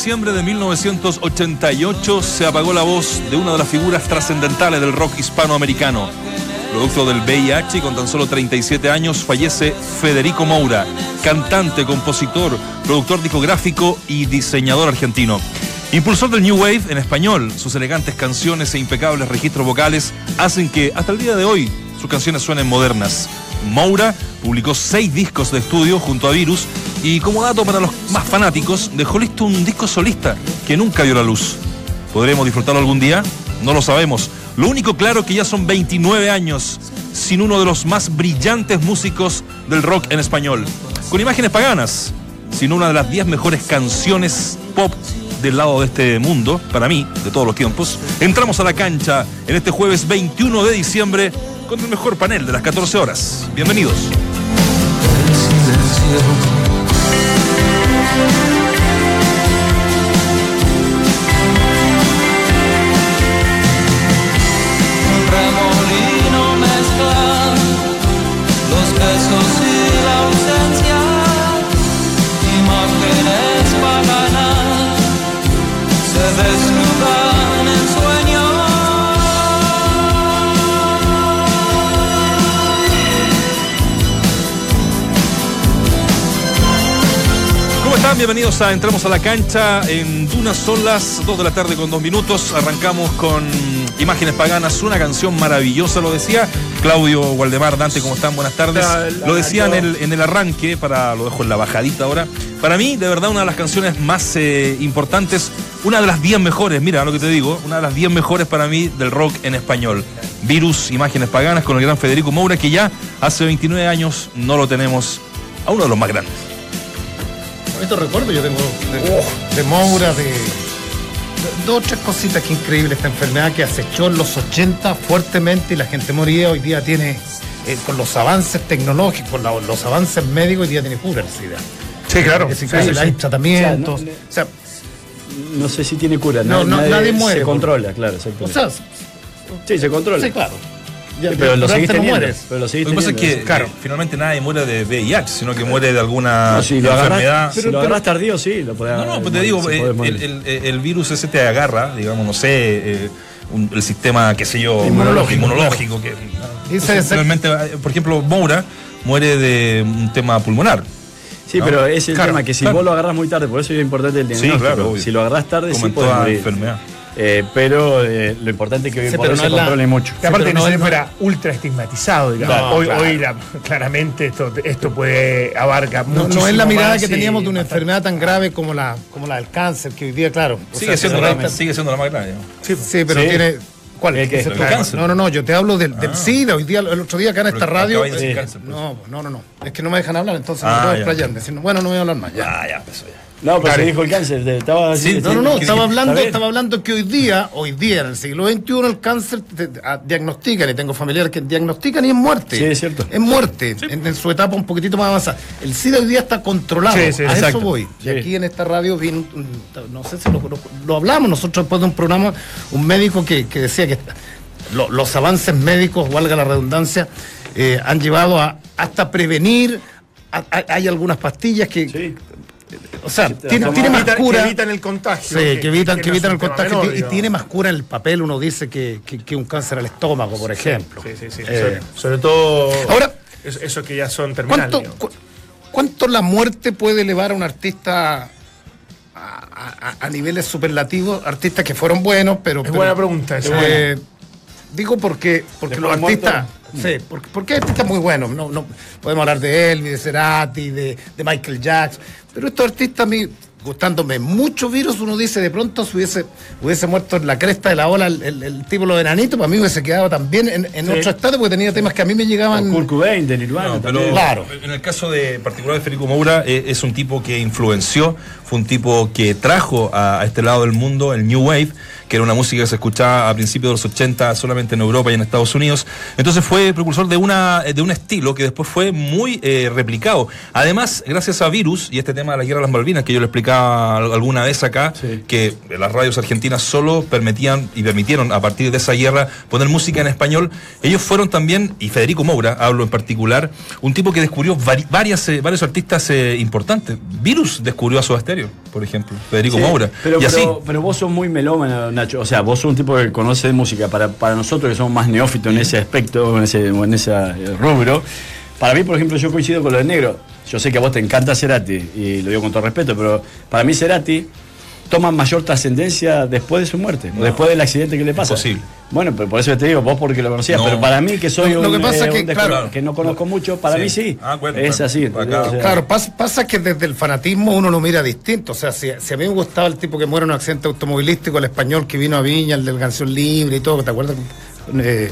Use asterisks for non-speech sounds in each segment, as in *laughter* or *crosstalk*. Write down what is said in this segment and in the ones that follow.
diciembre de 1988 se apagó la voz de una de las figuras trascendentales del rock hispanoamericano. Producto del VIH con tan solo 37 años fallece Federico Moura, cantante, compositor, productor discográfico y diseñador argentino. Impulsor del New Wave en español, sus elegantes canciones e impecables registros vocales hacen que hasta el día de hoy sus canciones suenen modernas. Moura publicó seis discos de estudio junto a Virus y como dato para los más fanáticos, dejó listo un disco solista que nunca vio la luz. ¿Podremos disfrutarlo algún día? No lo sabemos. Lo único claro es que ya son 29 años sin uno de los más brillantes músicos del rock en español. Con imágenes paganas, sin una de las 10 mejores canciones pop del lado de este mundo, para mí, de todos los tiempos. Entramos a la cancha en este jueves 21 de diciembre con el mejor panel de las 14 horas. Bienvenidos. El silencio Un Bienvenidos a Entramos a la cancha en Dunas son las 2 de la tarde con 2 minutos. Arrancamos con Imágenes Paganas, una canción maravillosa, lo decía Claudio Waldemar, Dante, ¿cómo están? Buenas tardes. Lo decía en el, en el arranque, para lo dejo en la bajadita ahora. Para mí, de verdad, una de las canciones más eh, importantes, una de las 10 mejores, mira lo que te digo, una de las 10 mejores para mí del rock en español. Virus, Imágenes Paganas, con el gran Federico Moura, que ya hace 29 años no lo tenemos a uno de los más grandes. Estos recuerdos yo tengo de, de Moura, de, de dos o tres cositas que increíble esta enfermedad que acechó en los 80 fuertemente y la gente moría. Hoy día tiene, eh, con los avances tecnológicos, con la- los avances médicos, hoy día tiene cura esa idea. Sí, claro. Es Sí, sí, hay sí. tratamientos. O sea, no- o sea, No sé si tiene cura, No, nadie, no, nadie muere, Se por- controla, claro, o sea, sí, se controla. sí, claro. Ya- Sí, pero lo seguís no teniendo. mueres. Pero lo seguís Lo que pasa es que claro. eh, finalmente nadie muere de VIH, sino que muere de alguna No, si lo enfermedad. agarras, si lo agarras tardío, sí, lo podés No, no, pues te digo, eh, el, morir. el- el virus ese te agarra, digamos, no sé, eh, un- el sistema, qué sé yo, Inmunológico. inmunológico, que finalmente, eh, por ejemplo, Moura muere de un tema pulmonar. Sí, ¿no? pero es el Claro, tema que si claro. vos lo agarrás muy tarde, por eso es importante el Sí, diagnóstico. claro, obvio. si lo agarrás tarde, Como sí en toda morir. enfermedad. Eh, pero eh, lo importante es que hoy Sí, por hoy no se es la- controle mucho. Que aparte no es- tiempo era ultra estigmatizado, digamos. Claro, hoy claro. hoy la- claramente esto, esto puede abarca No, no es la mirada que teníamos de una bastante- enfermedad tan grave como la, como la del cáncer, que hoy día, claro. Sigue, sea, siendo la, sigue siendo la más grande. ¿no? Sí, sí, pero Sí. tiene. ¿Cuál? Ese ¿El cáncer? No, no, no, yo te hablo del, del Ah. SIDA. Hoy día, el otro día acá en esta radio. eh, cáncer, pues. no, no, no, no. Es que no me dejan hablar, entonces Ah, no puedo ya. explayar. Decir, bueno, no voy a hablar más. Ya. Ya, ya, empezó ya. No, pero se dijo el cáncer. Estaba Sí, No, no, no, ¿Qué- estaba hablando, bien? estaba hablando que hoy día, hoy día en el siglo XXI, el cáncer te- te- a- diagnostican, y tengo familiares que diagnostican y es muerte. Sí, es cierto. Es muerte, en, en su etapa un poquitito más avanzada. El SIDA hoy día está controlado, Sí, sí, a exacto. eso voy. Sí. Y aquí en esta radio vino, un- no sé si lo, lo- lo hablamos nosotros después de un programa, un médico que, que decía que lo- los avances médicos, valga la redundancia, eh, han llevado a hasta prevenir. a- a- hay algunas pastillas que, Sí. O sea, tiene, más Evitan- que cura. evitan el contagio. Sí, que evitan, que evitan el contagio menor, y- tiene más cura en el papel, uno dice que, que- que un cáncer al estómago, por ejemplo. Sí, sí, sí. Eh, sobre, sobre todo. Ahora- es- eso que ya son terminales. ¿Cuánto, digamos. cu- ¿Cuánto la muerte puede elevar a un artista a, a- a niveles superlativos? Artistas que fueron buenos, pero... Es pero- buena pregunta esa. eh, digo porque, porque los Después artistas... Sí, porque, porque hay artistas muy buenos. No, no, podemos hablar de Elvis, de Cerati, de, de Michael Jackson. Pero estos artistas a mí, gustándome mucho virus, uno dice de pronto si hubiese, hubiese muerto en la cresta de la ola el, el, el tipo los enanitos, para mí hubiese quedado también en, en Sí. otro estado porque tenía temas que a mí me llegaban... Kurt Cobain, de Nirvana No, pero. Claro. en el caso de particular de Federico Moura, eh, es un tipo que influenció fue un tipo que trajo a, a este lado del mundo el New Wave, que era una música que se escuchaba a principios de los 80 solamente en Europa y en Estados Unidos. Entonces fue precursor de, una, de un estilo que después fue muy eh, replicado. Además, gracias a Virus y este tema de la guerra de las Malvinas, que yo lo explicaba al- alguna vez acá, Sí. que las radios argentinas solo permitían y permitieron a partir de esa guerra poner música en español. Ellos fueron también, y Federico Moura, hablo en particular, un tipo que descubrió vari- varias, eh, varios artistas eh, importantes. Virus descubrió a Soda Stereo, por ejemplo, Federico Sí, Moura. Pero, y así. pero, pero vos sos muy melómano, Nacho. O sea, vos sos un tipo que conoce de música. Para, para nosotros que somos más neófitos en ese aspecto, en ese, en ese eh, rubro. Para mí, por ejemplo, yo coincido con lo de negro. Yo sé que a vos te encanta Cerati, y lo digo con todo respeto, pero para mí Cerati toma mayor trascendencia después de su muerte, o después del accidente que le pasa. Imposible. Bueno, pero por eso te digo, vos porque lo conocías, No. pero para mí que soy Lo- un, lo que pasa eh, es que, un claro. que no conozco mucho, para Sí. mí sí. Ah, bueno, es así. Claro, pasa, pasa que desde el fanatismo uno lo mira distinto. O sea, si, si a mí me gustaba el tipo que muere en un accidente automovilístico, el español que vino a Viña, el del Canción Libre y todo, ¿te acuerdas? Eh,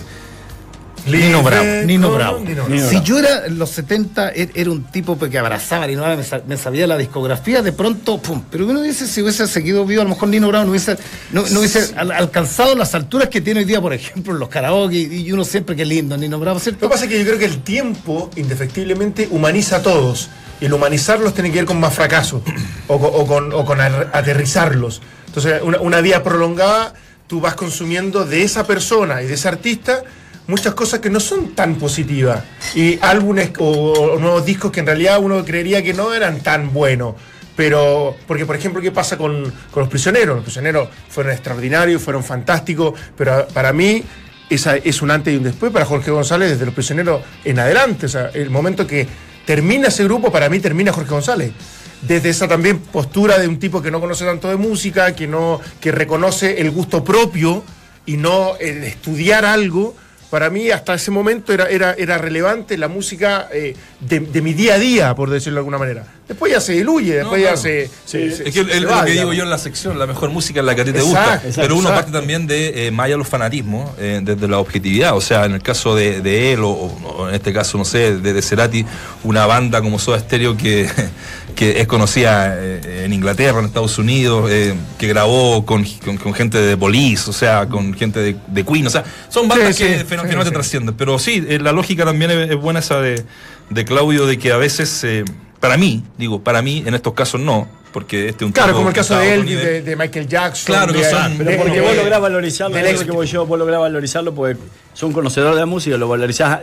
Nino Bravo, Nino no, Bravo. Nino Bravo. Si yo era en los 70, er- era un tipo que abrazaba Nino Bravo, me, sa- me sabía la discografía, de pronto, pum. Pero uno dice, si hubiese seguido vivo, a lo mejor Nino Bravo no hubiese, no, no hubiese al- alcanzado las alturas que tiene hoy día, por ejemplo, en los karaoke. Y uno siempre, qué lindo, Nino Bravo, Lo ¿cierto? que pasa es que yo creo que el tiempo, indefectiblemente, humaniza a todos. Y el humanizarlos tiene que ver con más fracaso o, co- o con, o con ar- aterrizarlos. Entonces, una, una vida prolongada, tú vas consumiendo de esa persona y de ese artista muchas cosas que no son tan positivas. Y álbumes o, o nuevos discos que en realidad uno creería que no eran tan buenos. Pero, porque por ejemplo, ¿qué pasa con, con los prisioneros? Los prisioneros fueron extraordinarios, fueron fantásticos, pero para mí esa es un antes y un después para Jorge González desde los prisioneros en adelante. O sea, el momento que termina ese grupo, para mí termina Jorge González. Desde esa también postura de un tipo que no conoce tanto de música, que no, que reconoce el gusto propio y no el estudiar algo. Para mí, hasta ese momento era, era, era relevante la música eh, de, de mi día a día, por decirlo de alguna manera. Después ya se diluye, después ya claro. se. se- se- Es que va, lo que digo yo en la sección, la mejor música es la que a ti te Exacto, gusta. exacto, pero uno exacto. parte también de eh, más allá los fanatismos, eh, desde la objetividad. O sea, en el caso de, de él, o, o en este caso, no sé, de, de Cerati, una banda como Soda Stereo que, *laughs* que es conocida eh, en Inglaterra, en Estados Unidos, eh, que grabó con, con- con gente de Police, o sea, con gente de, de Queen. O sea, son bandas Sí, que sí, feno- sí, que no te sí. trascienden. Pero sí, eh, la lógica también es, es buena esa de, de Claudio, de que a veces, eh, para mí, digo, para mí, en estos casos no, porque este es un Claro, como el que caso de Elvis, de, de Michael Jackson. Claro, de- no son- Pero porque de- vos lográs valorizarlo, del es que voy yo, vos lográs valorizarlo porque sos un conocedor de la música, lo valorizás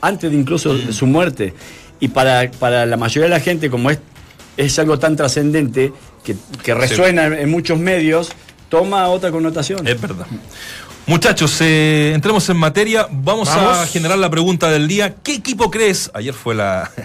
antes de incluso de su muerte. Y para, para la mayoría de la gente, como es, es algo tan trascendente que, que resuena en, en muchos medios, toma otra connotación. Es verdad. Muchachos, eh, entremos en materia. Vamos, a generar la pregunta del día. ¿Qué equipo crees? Ayer fue la. *laughs*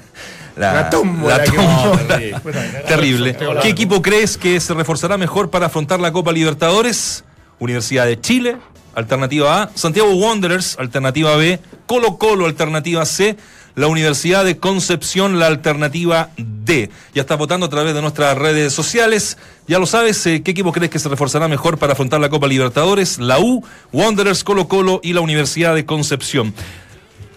La tómbola la que- tómbola. *laughs* terrible. Terrible. ¿Qué equipo crees que se reforzará mejor para afrontar la Copa Libertadores? Universidad de Chile, alternativa A. Santiago Wanderers, alternativa B. Colo Colo, alternativa C. La Universidad de Concepción, la alternativa D. Ya estás votando a través de nuestras redes sociales. Ya lo sabes, eh, ¿qué equipo crees que se reforzará mejor para afrontar la Copa Libertadores? La U, Wanderers, Colo Colo y la Universidad de Concepción.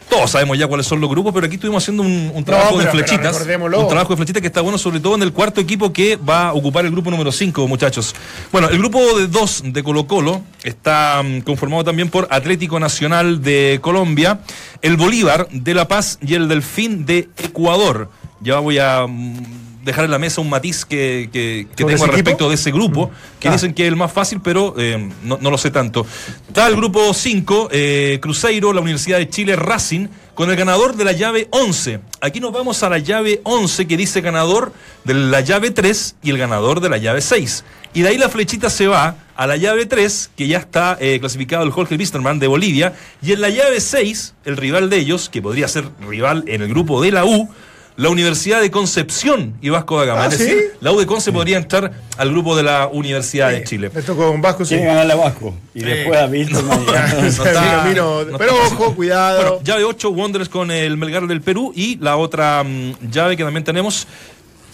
Todos sabemos ya cuáles son los grupos, pero aquí estuvimos haciendo un, un trabajo pero- de flechitas. Un trabajo de flechitas que está bueno, sobre todo en el cuarto equipo que va a ocupar el grupo número 5, muchachos. Bueno, el grupo de dos de Colo Colo está mm, conformado también por Atlético Nacional de Colombia, el Bolívar de La Paz y el Delfín de Ecuador. Ya voy a mm, dejar en la mesa un matiz que, que, que ¿Sobre tengo al equipo? respecto de ese grupo, que Ah. dicen que es el más fácil, pero eh, no, no lo sé tanto. Está el grupo 5, eh, Cruzeiro, la Universidad de Chile, Racing, con el ganador de la llave 11. Aquí nos vamos a la llave 11, que dice ganador de la llave 3 y el ganador de la llave 6. Y de ahí la flechita se va a la llave 3, que ya está eh, clasificado el Jorge Wisterman de Bolivia. Y en la llave 6, el rival de ellos, que podría ser rival en el grupo de la U, la Universidad de Concepción y Vasco da Gama. Ah, es ¿sí? decir, la U de Conce podría entrar al grupo de la Universidad de Chile. Tocó con Vasco, sí. Ganar la Vasco. Y después a Wilterman. *laughs* no está- Vino- no pero está ojo, cuidado. Bueno, llave 8, Wanderers con el Melgar del Perú. Y la otra mm, llave que también tenemos.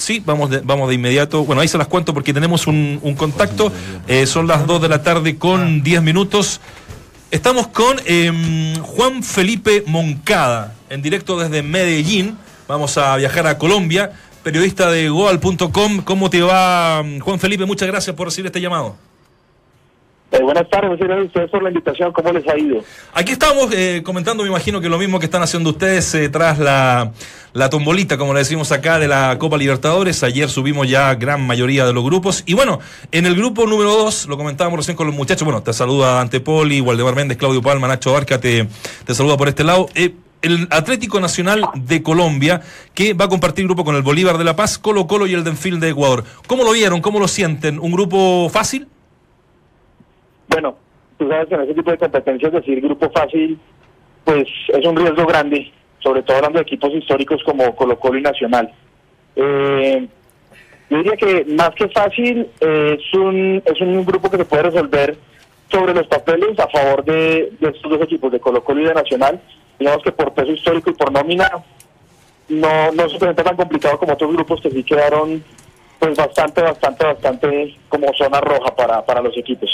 Sí, vamos de, vamos de inmediato. Bueno, ahí se las cuento porque tenemos un, contacto. Eh, son las 2 de la tarde con 10 minutos. Estamos con em, Juan Felipe Moncada, en directo desde Medellín. Vamos a viajar a Colombia periodista de goal.com. ¿Cómo te va, Juan Felipe? Muchas gracias por recibir este llamado. Eh, buenas tardes, muchas gracias por la invitación. ¿Cómo les ha ido? Aquí estamos eh, comentando, me imagino que lo mismo que están haciendo ustedes eh, tras la, tombolita, como le decimos acá, de la Copa Libertadores. Ayer subimos ya gran mayoría de los grupos. Y bueno, en el grupo número 2, lo comentábamos recién con los muchachos. Bueno, te saluda Dante Poli, Waldemar Méndez, Claudio Palma, Nacho Barca, te, te saluda por este lado. Eh, el Atlético Nacional de Colombia, que va a compartir grupo con el Bolívar de La Paz, Colo Colo y el Denfil de Ecuador. ¿Cómo lo vieron? ¿Cómo lo sienten? ¿Un grupo fácil? Bueno, tú sabes que en ese tipo de competencias decir grupo fácil, pues es un riesgo grande, sobre todo hablando de equipos históricos como Colo Colo y Nacional. Eh, yo diría que más que fácil es un es un grupo que se puede resolver sobre los papeles a favor de, de estos dos equipos, de Colo Colo y de Nacional. Digamos que por peso histórico y por nómina no, no se presenta tan complicado como otros grupos que sí quedaron pues bastante, bastante, bastante como zona roja para, para los equipos.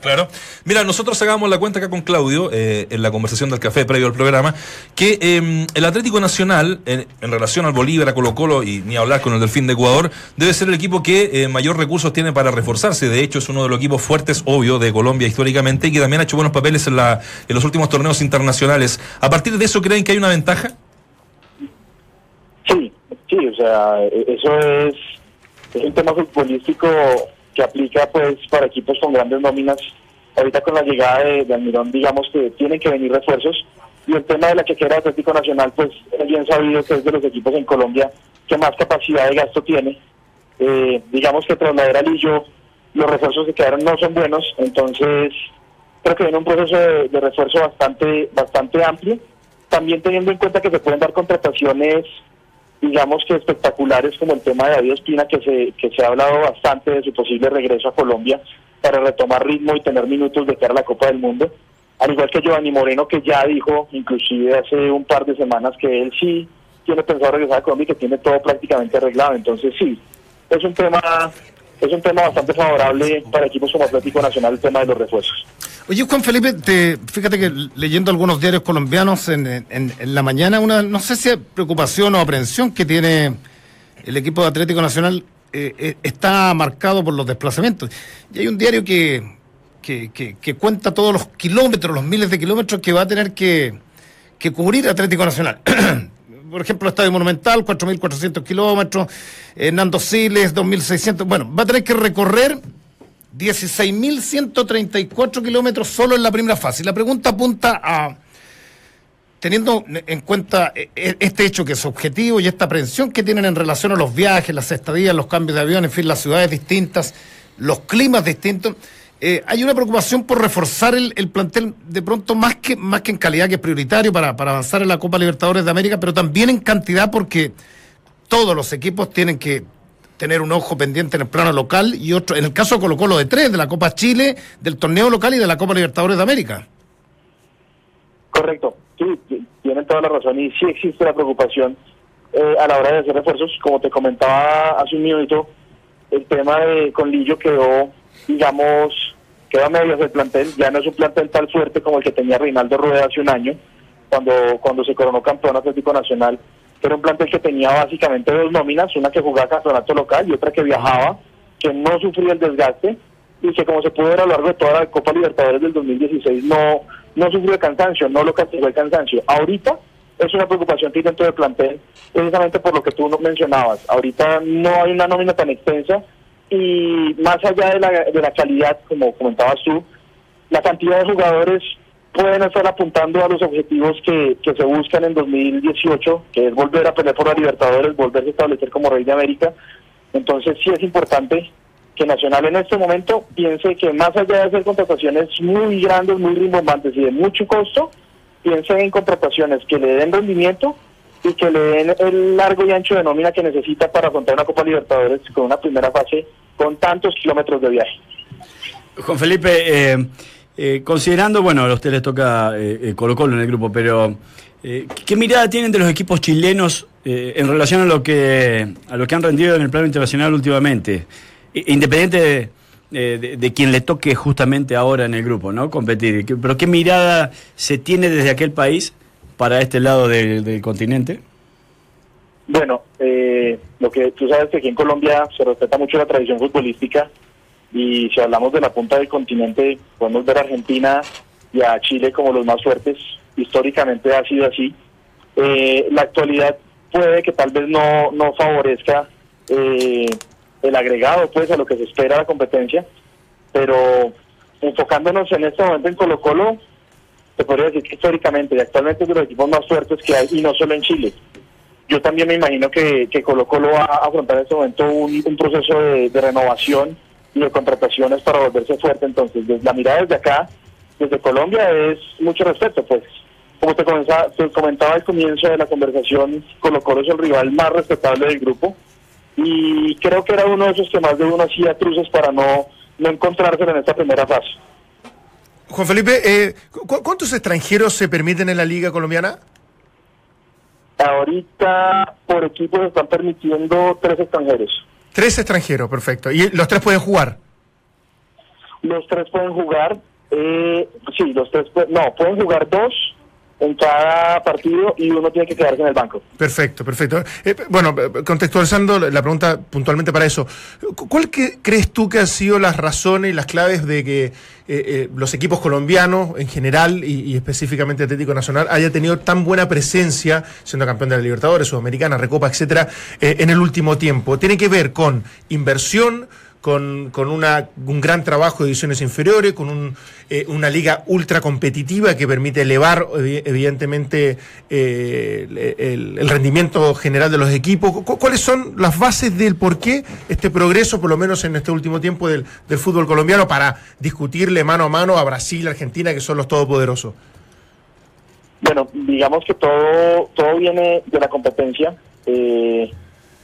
Claro. Mira, nosotros sacamos la cuenta acá con Claudio, eh, en la conversación del café previo al programa, que eh, el Atlético Nacional, en, en, relación al Bolívar, a Colo Colo y ni hablar con el Delfín de Ecuador, debe ser el equipo que eh, mayor recursos tiene para reforzarse. De hecho, es uno de los equipos fuertes, obvio, de Colombia históricamente y que también ha hecho buenos papeles en, la, en los últimos torneos internacionales. ¿A partir de eso creen que hay una ventaja? Sí, sí, o sea, eso es, es un tema futbolístico que aplica pues para equipos con grandes nóminas. Ahorita con la llegada de, de Almirón, digamos que tienen que venir refuerzos. Y el tema de la que queda Atlético Nacional, pues es bien sabido que es de los equipos en Colombia que más capacidad de gasto tiene. Eh, digamos que tras la era Lillo, los refuerzos que quedaron no son buenos, entonces creo que viene un proceso de, de refuerzo bastante, bastante amplio. También teniendo en cuenta que se pueden dar contrataciones digamos que espectaculares como el tema de David Espina que se que se ha hablado bastante de su posible regreso a Colombia para retomar ritmo y tener minutos de cara a la Copa del Mundo. Al igual que Giovanni Moreno que ya dijo inclusive hace un par de semanas que él sí tiene pensado regresar a Colombia y que tiene todo prácticamente arreglado. Entonces sí es un tema es un tema bastante favorable para equipos como Atlético Nacional el tema de los refuerzos Oye, Juan Felipe, te, fíjate que leyendo algunos diarios colombianos en, en, la mañana, una no sé si preocupación o aprensión que tiene el equipo de Atlético Nacional eh, eh, está marcado por los desplazamientos. Y hay un diario que, que, que, cuenta todos los kilómetros, los miles de kilómetros que va a tener que, que cubrir Atlético Nacional. *clears throat* por ejemplo, el Estadio Monumental, 4.400 kilómetros, Hernando Siles, 2.600. Bueno, va a tener que recorrer 16.134 kilómetros solo en la primera fase. La pregunta apunta a, teniendo en cuenta este hecho que es objetivo y esta aprehensión que tienen en relación a los viajes, las estadías, los cambios de avión, en fin, las ciudades distintas, los climas distintos, eh, hay una preocupación por reforzar el, el, plantel de pronto más que, más que en calidad, que es prioritario para avanzar en la Copa Libertadores de América, pero también en cantidad porque todos los equipos tienen que tener un ojo pendiente en el plano local y otro, en el caso Colo Colo de tres, de la Copa Chile, del torneo local y de la Copa Libertadores de América. Correcto, sí, tienen toda la razón y sí existe la preocupación eh, a la hora de hacer refuerzos. Como te comentaba hace un minuto, el tema de con Lillo quedó, digamos, quedó a medias del plantel, ya no es un plantel tan fuerte como el que tenía Reinaldo Rueda hace un año, cuando, cuando se coronó campeón Atlético Nacional era un plantel que tenía básicamente dos nóminas, una que jugaba campeonato local y otra que viajaba, que no sufría el desgaste y que como se pudo ver a lo largo de toda la Copa Libertadores del 2016 no, no sufrió el cansancio, no lo castigó el cansancio. Ahorita es una preocupación que hay dentro del plantel, precisamente por lo que tú mencionabas. Ahorita no hay una nómina tan extensa y más allá de la, de la calidad, como comentabas tú, la cantidad de jugadores pueden estar apuntando a los objetivos que, que, se buscan en 2018, que es volver a pelear por la Libertadores, volverse a establecer como rey de América. Entonces sí es importante que Nacional en este momento piense que más allá de hacer contrataciones muy grandes, muy rimbombantes y de mucho costo, piense en contrataciones que le den rendimiento y que le den el largo y ancho de nómina que necesita para afrontar una Copa Libertadores con una primera fase con tantos kilómetros de viaje. Juan Felipe, eh, eh, considerando, bueno, a usted les toca eh, Colo Colo en el grupo, pero eh, ¿qué mirada tienen de los equipos chilenos en relación a lo que a lo que han rendido en el plano internacional últimamente? Independiente de, de, de, quien le toque justamente ahora en el grupo, ¿no? Competir. Pero ¿qué mirada se tiene desde aquel país para este lado del, del continente? Bueno, eh, lo que tú sabes que aquí en Colombia se respeta mucho la tradición futbolística y si hablamos de la punta del continente, podemos ver a Argentina y a Chile como los más fuertes. Históricamente ha sido así. Eh, la actualidad puede que tal vez no, no favorezca eh, el agregado pues a lo que se espera la competencia, pero enfocándonos en este momento en Colo Colo, te podría decir que históricamente y actualmente es de los equipos más fuertes que hay, y no solo en Chile. Yo también me imagino que, que Colo Colo va a afrontar en este momento un, un proceso de renovación y de contrataciones para volverse fuerte. Entonces, desde la mirada desde acá, desde Colombia, es mucho respeto, pues. Como te, comenzaba, te comentaba al comienzo de la conversación, Colo Colo es el rival más respetable del grupo y creo que era uno de esos que más de uno hacía cruces para no, no encontrarse en esta primera fase. Juan Felipe, eh, ¿cu- ¿cuántos extranjeros se permiten en la liga colombiana? Ahorita por equipo se están permitiendo tres extranjeros. Tres extranjeros, perfecto. Y los tres pueden jugar. Los tres pueden jugar, eh, sí, los tres, no, pueden jugar dos en cada partido y uno tiene que quedarse en el banco. Perfecto, perfecto. Eh, bueno, eh, contextualizando la pregunta puntualmente para eso, cu- ¿cuál que- crees tú que han sido las razones y las claves de que eh, los equipos colombianos en general y, y específicamente Atlético Nacional haya tenido tan buena presencia, siendo campeón de la Libertadores, Sudamericana, Recopa, etcétera, en el último tiempo? ¿Tiene que ver con inversión? Con, con una, un gran trabajo de divisiones inferiores, con un, eh, una liga ultra competitiva que permite elevar evi- evidentemente eh, el, rendimiento general de los equipos. Cu- ¿Cuáles son las bases del por qué este progreso, por lo menos en este último tiempo, del, del fútbol colombiano para discutirle mano a mano a Brasil, Argentina, que son los todopoderosos? Bueno, digamos que todo todo viene de la competencia. Eh,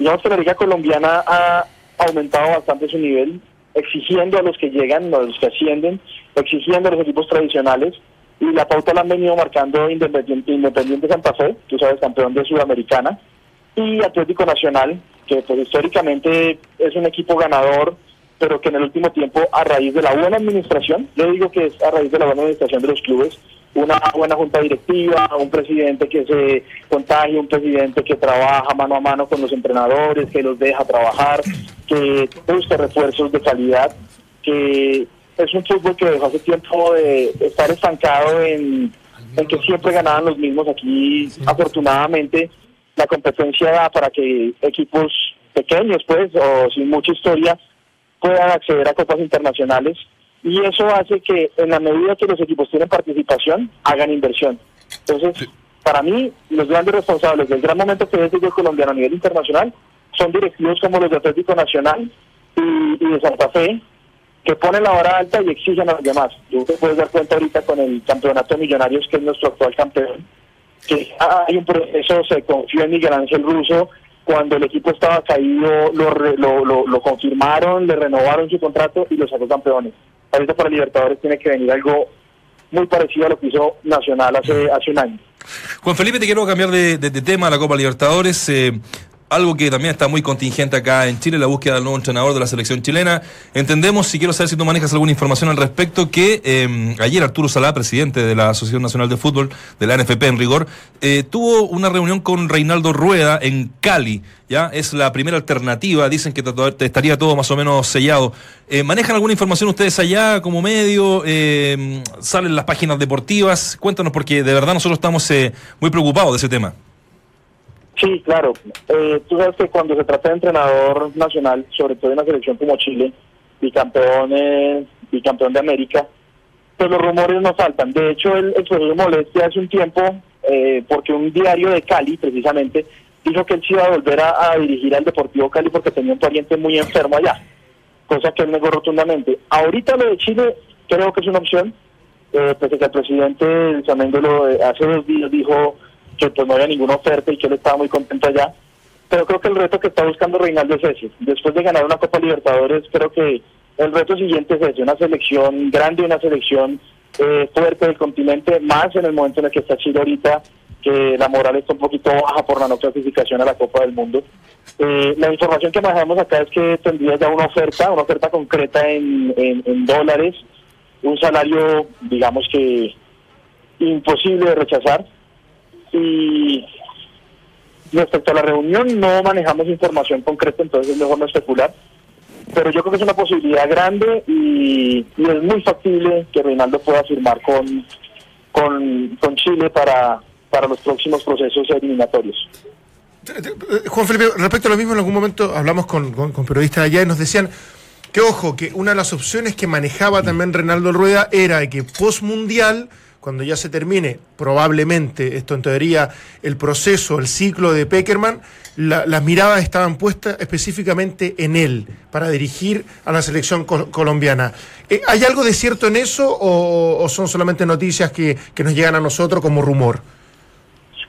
digamos que la liga colombiana ha aumentado bastante su nivel, exigiendo a los que llegan, a los que ascienden, exigiendo a los equipos tradicionales. Y la pauta la han venido marcando Independiente, Independiente Santa Fe, tú sabes, campeón de Sudamericana, y Atlético Nacional, que pues históricamente es un equipo ganador, pero que en el último tiempo, a raíz de la buena administración, yo digo que es a raíz de la buena administración de los clubes, una buena junta directiva, un presidente que se contagia, un presidente que trabaja mano a mano con los entrenadores, que los deja trabajar, que busca refuerzos de calidad, que es un fútbol que dejó hace tiempo de estar estancado en, en que siempre ganaban los mismos. Aquí, afortunadamente, la competencia da para que equipos pequeños, pues, o sin mucha historia, puedan acceder a copas internacionales y eso hace que en la medida que los equipos tienen participación, hagan inversión. Entonces, para mí, los grandes responsables del gran momento que es el colombiano a nivel internacional son directivos como los de Atlético Nacional y, y de Santa Fe, que ponen la hora alta y exigen a los demás. Tú te puedes dar cuenta ahorita con el campeonato de millonarios, que es nuestro actual campeón, que hay un proceso, se confió en Miguel Ángel Russo, cuando el equipo estaba caído lo, lo, lo, lo confirmaron, le renovaron su contrato y lo sacó campeones. Ahorita para Libertadores tiene que venir algo muy parecido a lo que hizo Nacional hace, hace un año. Juan Felipe, te quiero cambiar de, de- tema, la Copa Libertadores. eh, algo que también está muy contingente acá en Chile, la búsqueda del nuevo entrenador de la selección chilena. Entendemos, y quiero saber si tú manejas alguna información al respecto, que eh, ayer Arturo Salá, presidente de la Asociación Nacional de Fútbol, de la NFP en rigor, eh, tuvo una reunión con Reinaldo Rueda en Cali. ¿ya? Es la primera alternativa, dicen que estaría todo más o menos sellado. Eh, ¿Manejan alguna información ustedes allá como medio? Eh, ¿Salen las páginas deportivas? Cuéntanos, porque de verdad nosotros estamos eh, muy preocupados de ese tema. Sí, claro. Eh, tú sabes que cuando se trata de entrenador nacional, sobre todo en una selección como Chile, bicampeón, eh, bicampeón de América, pues los rumores no faltan. De hecho, el profesor Molestia hace un tiempo, eh, porque un diario de Cali, precisamente, dijo que él se iba a volver a, dirigir al Deportivo Cali porque tenía un pariente muy enfermo allá, cosa que él negó rotundamente. Ahorita lo de Chile creo que es una opción, eh, pues que el presidente lo, eh, hace dos días dijo que pues no había ninguna oferta y que él estaba muy contento allá. Pero creo que el reto que está buscando Reinaldo es ese. Después de ganar una Copa Libertadores, creo que el reto siguiente es ese, una selección grande, una selección eh, fuerte del continente, más en el momento en el que está Chile ahorita, que la moral está un poquito baja por la no clasificación a la Copa del Mundo. Eh, la información que manejamos acá es que tendría ya una oferta, una oferta concreta en, en, en dólares, un salario, digamos que imposible de rechazar. Y Respecto a la reunión, no manejamos información concreta, entonces es mejor no especular. Pero yo creo que es una posibilidad grande y, es muy factible que Reinaldo pueda firmar con, con, con Chile para, para los próximos procesos eliminatorios. Eh, Juan Felipe, respecto a lo mismo, en algún momento hablamos con, con- con periodistas allá y nos decían que, ojo, que una de las opciones que manejaba también Reinaldo Rueda era que post-mundial, cuando ya se termine, probablemente, esto en teoría, el proceso, el ciclo de Peckerman, la- las miradas estaban puestas específicamente en él, para dirigir a la selección col- colombiana. Eh, ¿Hay algo de cierto en eso o, o son solamente noticias que, que nos llegan a nosotros como rumor?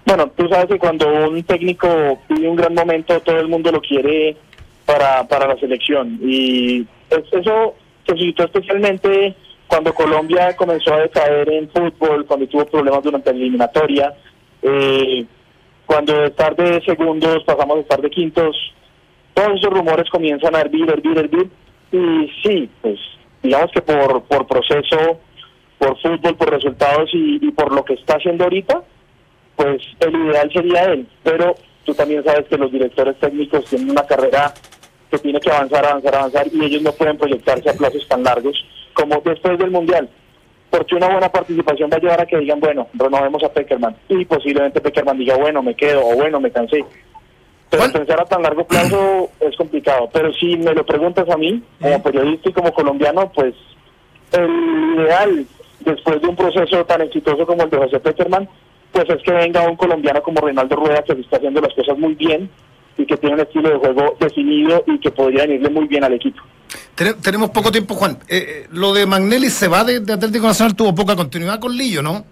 Bueno, tú sabes que cuando un técnico pide un gran momento, todo el mundo lo quiere para, para la selección. Y es- eso se suscitó especialmente cuando Colombia comenzó a decaer en fútbol, cuando tuvo problemas durante la eliminatoria, eh, cuando de estar de segundos pasamos a estar de quintos, todos esos rumores comienzan a hervir, hervir, hervir. Y sí, pues digamos que por, por proceso, por fútbol, por resultados y, y por lo que está haciendo ahorita, pues el ideal sería él, pero tú también sabes que los directores técnicos tienen una carrera que tiene que avanzar, avanzar, avanzar y ellos no pueden proyectarse a plazos tan largos como después del Mundial. Porque una buena participación va a llevar a que digan, bueno, renovemos a Peckerman y posiblemente Peckerman diga, bueno, me quedo o bueno, me cansé. Pero pensar a tan largo plazo es complicado. Pero si me lo preguntas a mí, como periodista y como colombiano, pues el ideal después de un proceso tan exitoso como el de José Peckerman, pues es que venga un colombiano como Reinaldo Rueda que se está haciendo las cosas muy bien y que tiene un estilo de juego definido y que podría venirle muy bien al equipo. Tene- tenemos poco tiempo, Juan. Eh, eh, lo de Magnelli se va de, de Atlético Nacional, tuvo poca continuidad con Lillo, ¿no?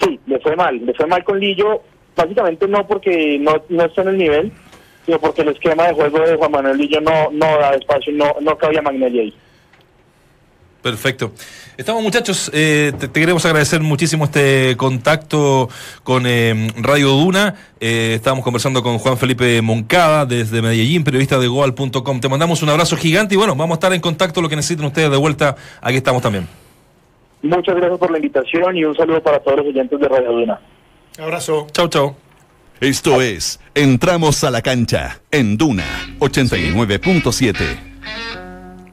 Sí, le fue mal, le fue mal con Lillo, básicamente no porque no, no está en el nivel, sino porque el esquema de juego de Juan Manuel Lillo no, no da espacio, no, no cabía Magnelli ahí. Perfecto. Estamos muchachos, eh, te, te queremos agradecer muchísimo este contacto con eh, Radio Duna. Eh, estábamos conversando con Juan Felipe Moncada desde Medellín, periodista de Goal.com. Te mandamos un abrazo gigante y bueno, vamos a estar en contacto lo que necesiten ustedes de vuelta. Aquí estamos también. Muchas gracias por la invitación y un saludo para todos los oyentes de Radio Duna. Abrazo. Chau, chau. Esto es Entramos a la cancha en Duna 89.7.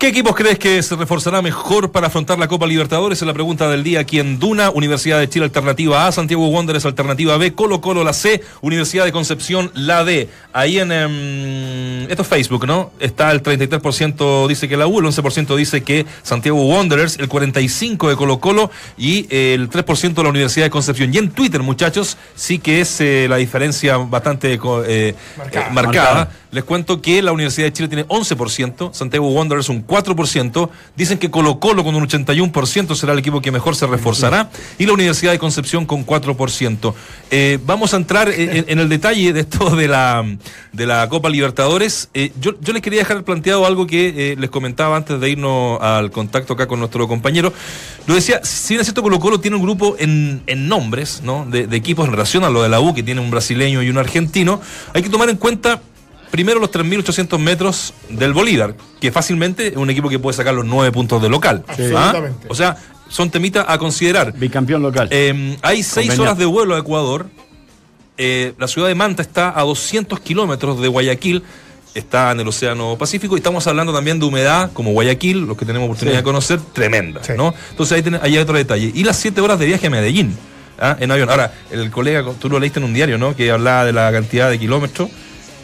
¿Qué equipos crees que se reforzará mejor para afrontar la Copa Libertadores? Es la pregunta del día aquí en Duna. Universidad de Chile Alternativa A, Santiago Wanderers Alternativa B, Colo Colo la C, Universidad de Concepción la D. Ahí en... em, esto es Facebook, ¿no? Está el 33% dice que la U, el 11% dice que Santiago Wanderers, el 45% de Colo Colo y eh, el 3% de la Universidad de Concepción. Y en Twitter, muchachos, sí que es eh, la diferencia bastante eh, Marcada. eh, marcada. Marcada. Les cuento que la Universidad de Chile tiene 11%, Santiago Wanderers un 4%, dicen que Colo Colo con un 81% será el equipo que mejor se reforzará y la Universidad de Concepción con 4%. Eh, vamos a entrar en, el detalle de esto de la, de la Copa Libertadores. Eh, yo, yo les quería dejar planteado algo que eh, les comentaba antes de irnos al contacto acá con nuestro compañero. Lo decía, si bien es cierto Colo Colo tiene un grupo en, en nombres ¿no? de, de equipos en relación a lo de la U, que tiene un brasileño y un argentino, hay que tomar en cuenta primero los 3.800 metros del Bolívar, que fácilmente es un equipo que puede sacar los nueve puntos de local. ¿Ah? Absolutamente. O sea, son temitas a considerar. Bicampeón local. Eh, hay seis Conveniente. horas de vuelo a Ecuador. Eh, la ciudad de Manta está a 200 kilómetros de Guayaquil. Está en el Océano Pacífico y estamos hablando también de humedad, como Guayaquil, los que tenemos oportunidad de conocer, tremenda, Sí. ¿no? Entonces ahí hay otro detalle. Y las siete horas de viaje a Medellín, ¿ah? en avión. Ahora, el colega, tú lo leíste en un diario, ¿no? Que hablaba de la cantidad de kilómetros.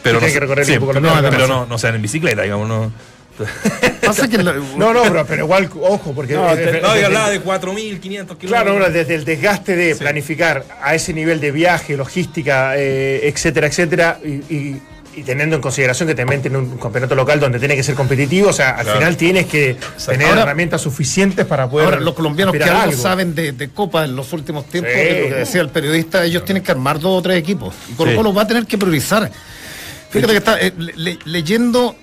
Pero no, hay que se- recorrer sí, un poco la pero, mierda, pero no no, no sean en bicicleta, digamos, no. *laughs* Pasa que la- No, no, pero, pero igual, ojo, porque. No, te- no, hablaba de 4.500 kilómetros. Claro, desde el desgaste de planificar a ese nivel de viaje, logística, eh, etcétera, etcétera, y, y- y teniendo en consideración que también tiene un campeonato local donde tiene que ser competitivo, o sea, al Claro. final tienes que tener Ahora- herramientas suficientes para poder. Ahora, los colombianos que algo algo. saben de, de Copa en los últimos tiempos, Sí. es lo que decía el periodista, ellos tienen que armar dos o tres equipos. Y Colo Sí. Colo va a tener que priorizar. Fíjate que está eh, le- le- leyendo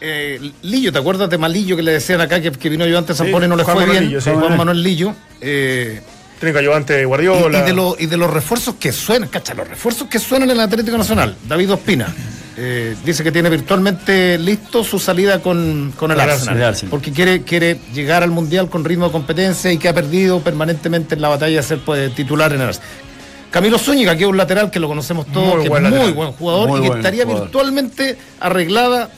eh, Lillo, ¿te acuerdas de Malillo que le decían acá que, que vino ayudante a San Sí, y no le Juan fue Manuel bien? Lillo, sí. Juan Manuel Lillo. eh, Técnico ayudante de Guardiola. y de lo- y de los refuerzos que suenan, cacha, los refuerzos que suenan en el Atlético Nacional. David Ospina eh, dice que tiene virtualmente listo su salida con, con el Arsenal, Arsenal. Arsenal. porque quiere, quiere llegar al Mundial con ritmo de competencia y que ha perdido permanentemente en la batalla de ser pues, titular en el Arsenal. Camilo Zúñiga, que es un lateral que lo conocemos todos, Muy que buen es muy buen jugador Muy y que buen estaría jugador. virtualmente arreglada.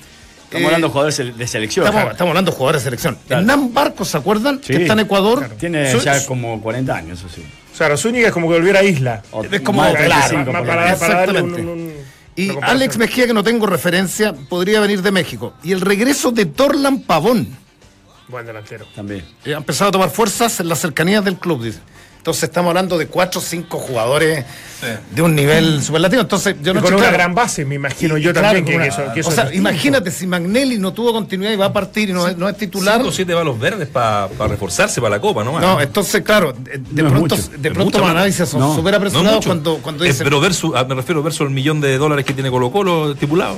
Estamos eh, hablando de jugadores de- selección. Estamos, estamos hablando de jugadores de selección. Claro. Hernán Barcos, ¿se acuerdan? Sí. Que está en Ecuador. Tiene Su- ya como 40 años, eso sí. O sea, Zúñiga es como que volviera a Isla. O Es como- más claro, 35 Ma- por para, para darle un- Exactamente. un- un- Y. Alex Mejía, que no tengo referencia, podría venir de México. Y el regreso de Torlan Pavón. Buen delantero. También. Eh, Ha empezado a tomar fuerzas en las cercanías del club, dice. Entonces estamos hablando de cuatro o cinco jugadores de un nivel superlativo. Entonces yo Y no con una claro, gran base, me imagino yo claro, también. que, una- que eso, que eso o sea, es imagínate si Magnelli no tuvo continuidad y va a partir y no, es- no es titular. Cinco o siete balos verdes para reforzarse para la Copa, ¿no? No, entonces, claro, de, No pronto, de pronto los análisis son No, súper No apresurados cuando, cuando Eh, dicen. pero versus, ah, me refiero versus el millón de dólares que tiene Colo Colo estipulado.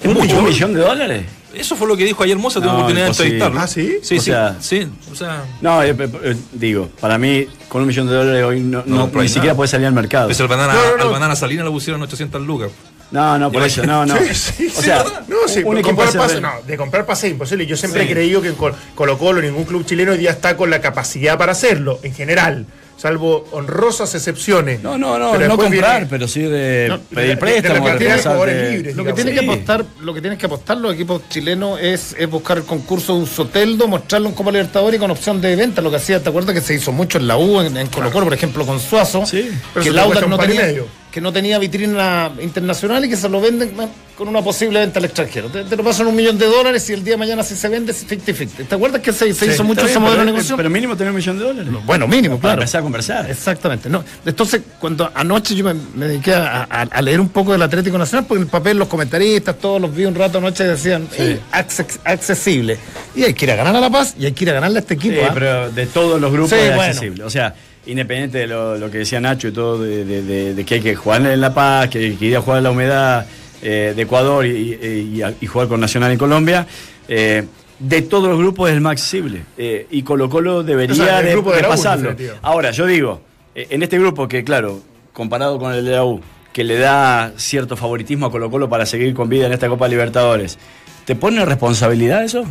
Es ¿Un, mucho. un millón de dólares? Eso fue lo que dijo ayer Moza, tuve No, oportunidad de entrevistarlo. Ah, ¿sí? Sí, O sí, sea- sí. O sea, No, eh, eh, eh, digo, para mí, con un millón de dólares hoy no, No, no- ni siquiera puede salir al mercado. pues al banana, No, no, no. al banana Salina le pusieron 800 lucas. No, no, por eso, no, no. *laughs* Sí, sí, o sea, no, sí, un comprar pase, no, de comprar pase es imposible. Yo siempre Sí. he creído que Colo Colo, ningún club chileno hoy día está con la capacidad para hacerlo, en general, salvo honrosas excepciones. No, no, no, Pero no comprar, viene- pero sí de No, pedir de- de- de préstamos, de de- libres. Lo que, tiene que apostar, lo que tienen que apostar los equipos chilenos es, es buscar el concurso de un Soteldo, mostrarlo en Copa Libertadores y con opción de venta. Lo que hacía, ¿te acuerdas que se hizo mucho en la U, en, en Colo Colo, por ejemplo, con Suazo? Sí. Pero que Lauda no tenía, medio. Que no tenía vitrina internacional y que se lo venden con una posible venta al extranjero. Te, te lo pasan un millón de dólares y el día de mañana si se vende es 50-50. ¿Te acuerdas que se, se Sí, hizo mucho Está ese bien, modelo de negocio? pero mínimo tener un millón de dólares. bueno, mínimo, Para claro. empezar a conversar. Exactamente. No. Entonces, cuando anoche yo me, me dediqué a, a- a leer un poco del Atlético Nacional, porque en el papel los comentaristas, todos los vi un rato anoche y decían, "Eh, acces- accesible. Y hay que ir a ganar a La Paz y hay que ir a ganarle a este equipo. Sí, ¿ah? pero de todos los grupos Sí, es bueno. accesible. O sea, independiente de lo, lo que decía Nacho y todo, de, de- de- de que hay que jugar en La Paz, que que ir a jugar en la humedad eh, de Ecuador y, y- y a- y jugar con Nacional en Colombia, eh, de todos los grupos es el más accesible. Eh, y Colo Colo debería O sea, el grupo de pasarlo. Ahora, yo digo, eh, en este grupo que, claro, comparado con el de la U, que le da cierto favoritismo a Colo Colo para seguir con vida en esta Copa Libertadores, ¿te pone responsabilidad eso?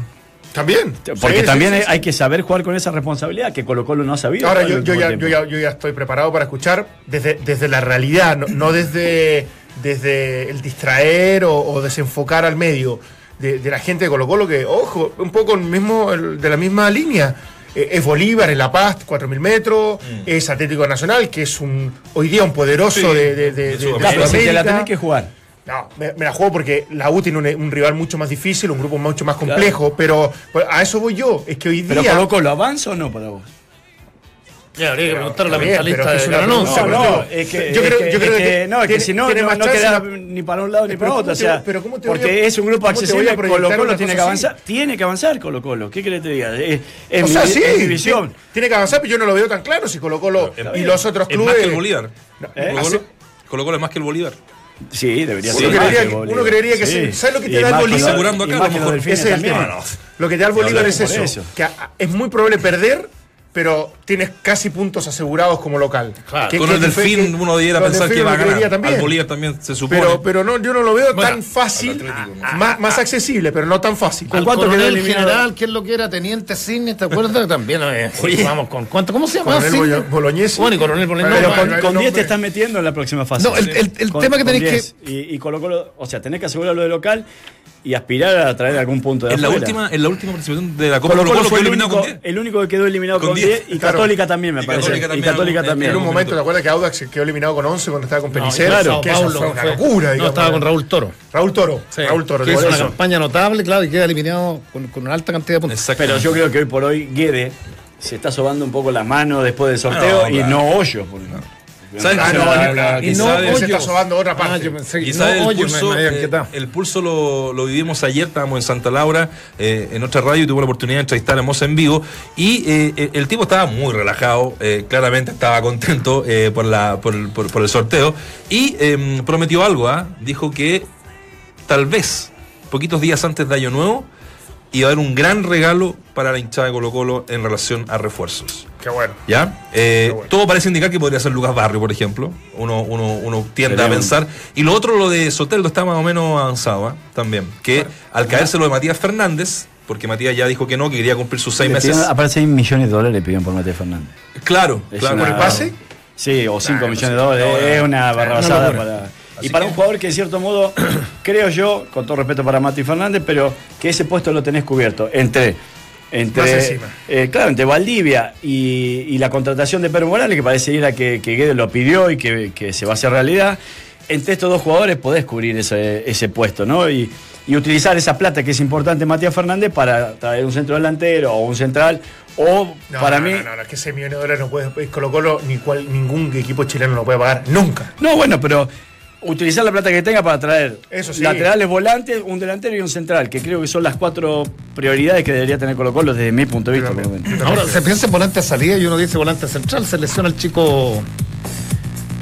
También. Porque Sí, también sí, hay, sí. hay que saber jugar con esa responsabilidad que Colo Colo no ha sabido. Ahora yo, yo ya, yo, ya, yo ya estoy preparado para escuchar desde, desde la realidad, no, no desde, desde el distraer o, o desenfocar al medio de, de la gente de Colo Colo, que, ojo, un poco el mismo, el- de la misma línea. Eh, es Bolívar en La Paz, 4.000 metros, es Atlético Nacional, que es un hoy día un poderoso Sí, de, de, de- de Sudamérica. Si te la tenés que jugar. No, me, me la juego porque la U tiene un, un rival mucho más difícil, un grupo mucho más complejo, pero pues, a eso voy yo. Es que hoy día. Pero Colo Colo, ¿avanza o no para vos? Ya, habría que preguntar a la mentalista de es No, no, es que, yo es creo- que- yo creo es que que- no, es que si no, tiene no, más no chance queda ni para un lado ni para ¿cómo otro. O sea, pero ¿cómo te voy a- porque es un grupo accesible, Colo Colo tiene que avanzar. Tiene que avanzar Colo Colo. ¿Qué querés que te diga? Es, es o mi, sea, sí, es mi visión. Tiene, que avanzar, pero yo no lo veo tan claro si Colo Colo Es- y los otros es clubes. más que el Bolívar. ¿Eh? Colo Colo es más que el Bolívar. Sí, debería Uno ser. creería más que- uno creería que sí. ¿Sabes lo que te da el Bolívar? acá, es el tema. Lo que te da el Bolívar es eso. Que es muy probable perder, pero tienes casi puntos asegurados como local. Claro. Que- Con que el Delfín que- uno debiera con el pensar que va a ganar. también. Al Bolívar también se supone. Pero, pero no, yo no lo veo Bueno, tan fácil, ah, más, más accesible, pero no tan fácil. Al cuánto quedó eliminado? general, que es lo que era teniente Cisne, ¿te acuerdas? *laughs* También, eh, vamos, ¿con cuánto? ¿Cómo se llama? Coronel? Bolo-. Bueno, y coronel Bolognesi. Pero con, no, con no, 10 te estás metiendo en la próxima fase. No, el- el- el Con- tema que con tenéis 10. Y, y Colo Colo, o sea, tenés que asegurar lo de local y aspirar a traer algún punto de en la última, en la última participación de la Copa Colo Colo Colo Colo fue quedó el eliminado único, con 10. el único que quedó eliminado Con con 10 10, y claro. Católica también, me Y parece. Católica y también, Católica en- también. En un momento. ¿te acuerdas que Audax quedó eliminado con 11 cuando estaba con No, Pelicero? claro. que eso Paulo fue una locura, No, estaba con Raúl Toro. Raúl Toro. Sí, Raúl Toro. que hizo una eso. campaña notable, claro, y queda eliminado con, con una alta cantidad de puntos. Pero yo creo que hoy por hoy Guede se está sobando un poco la mano después del sorteo No, y claro. no Hoyo. porque- ¿Sabes Ah, no, La- la- y no se está sobando otra parte. Ah, yo pensé que- no, el hoyo, me- pulso, me eh, el pulso lo, lo vivimos ayer, estábamos en Santa Laura, eh, en otra radio, y tuve la oportunidad de entrevistar a Moza en vivo. Y eh, eh, el tipo estaba muy relajado, eh, claramente estaba contento eh, por, la, por, el- por- por el sorteo. Y eh, prometió algo, ¿ah? dijo que tal vez, poquitos días antes de Año Nuevo, iba a haber un gran regalo para la hinchada de Colo Colo en relación a refuerzos. Qué bueno. ¿Ya? Eh, Qué bueno. Todo parece indicar que podría ser Lucas Barrio, por ejemplo. Uno, uno, uno tiende Sería a un- pensar. Y lo otro, lo de Soteldo, está más o menos avanzado ¿ah? también. Que al caerse lo de Matías Fernández, porque Matías ya dijo que no, que quería cumplir sus seis Le meses. Aparte 6 millones de dólares le pidieron por Matías Fernández. Claro, Es claro. una- ¿Por el pase? Sí, o 5 no millones sé. de dólares. No, no, es una barrabasada para. Así Y para que- un jugador que, de cierto modo, *clears throat* creo yo, con todo respeto para Mati Fernández, pero que ese puesto lo tenés cubierto entre. Entre, eh, claro, entre Valdivia y, y la contratación de Pedro Morales, que parece ir a que, que Guedes lo pidió y que, que se va a hacer realidad. Entre estos dos jugadores podés cubrir ese, ese puesto, ¿no? Y, y utilizar esa plata que es importante Matías Fernández para traer un centro delantero o un central. O No, para no, mí. No, no, no, es que ese millón de dólares no puede. Colo Colo, ni cual, ningún equipo chileno lo puede pagar. Nunca. No, bueno, pero utilizar la plata que tenga para traer Eso sí. laterales, volantes, un delantero y un central, que creo que son las cuatro prioridades que debería tener Colo Colo desde mi punto de vista. Ahora, se piensa en volante de salida y uno dice volante central, se lesiona el chico.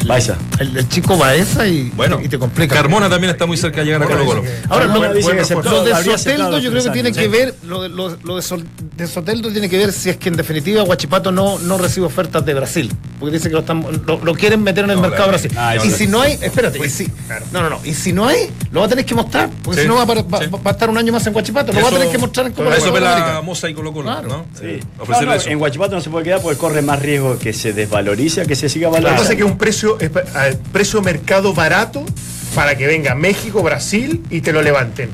Baeza. El, el chico Baeza y, Bueno, y te complica. Carmona también está muy cerca de llegar a Colo Colo. Ahora, lo, dice bueno, que aceptó, lo de Soteldo yo creo que tiene años, que sí. ver, lo, de- lo- lo de, Sol- de Soteldo tiene que ver si es que en definitiva Guachipato no, no recibe ofertas de Brasil, porque dice que lo, están, lo, lo quieren meter en el No, mercado la- Brasil. Ah, y si no hay, espérate, y si, claro. no, no, no, y si no hay, lo va a tener que mostrar, porque Sí, si no va, va- sí. va a estar un año más en Guachipato, lo va a tener que mostrar en Copa Eso ve la. Moza y Colo Colo, Claro. ¿no? Sí. Eh, No, ofrecerle no, eso. en Guachipato no se puede quedar porque corre más riesgo que se desvalorice que se siga Lo que valorizando. pasa es que es un precio, es pa- a- precio mercado barato para que venga México, Brasil y te lo levanten.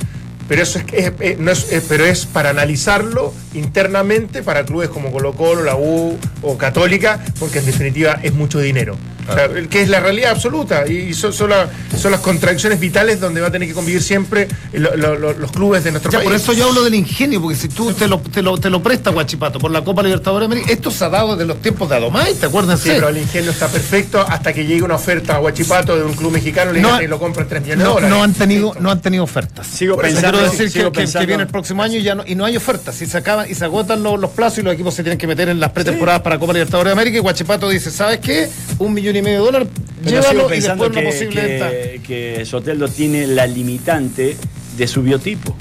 Pero eso es, es- es- no es- es- pero es para analizarlo internamente para clubes como Colo Colo, la U o Católica, porque en definitiva es mucho dinero. O sea, el que es la realidad absoluta y son, son, la- son las contradicciones vitales donde va a tener que convivir siempre lo- lo- lo- los clubes de nuestro Ya, país. por eso yo hablo del ingenio, porque si tú te lo, te lo, te lo prestas, Guachipato, por la Copa Libertadores de América, esto se ha dado desde los tiempos de Adomay, ¿te acuerdas? Sí, pero el ingenio está perfecto hasta que llegue una oferta a Guachipato de un club mexicano le No digan lo compran 3 millones de No, dólares. no han tenido, no han tenido ofertas. Sigo Por pensando- quiero decir que, que- que viene el próximo año y ya no, y no hay ofertas. Si se acaban y se agotan los, los plazos y los equipos se tienen que meter en las pretemporadas para Copa Libertadores de América y Guachipato dice, ¿sabes qué? Un millón y medio de dólares, Pero llévalo y después que, posible venta. que, que Soteldo tiene la limitante de su biotipo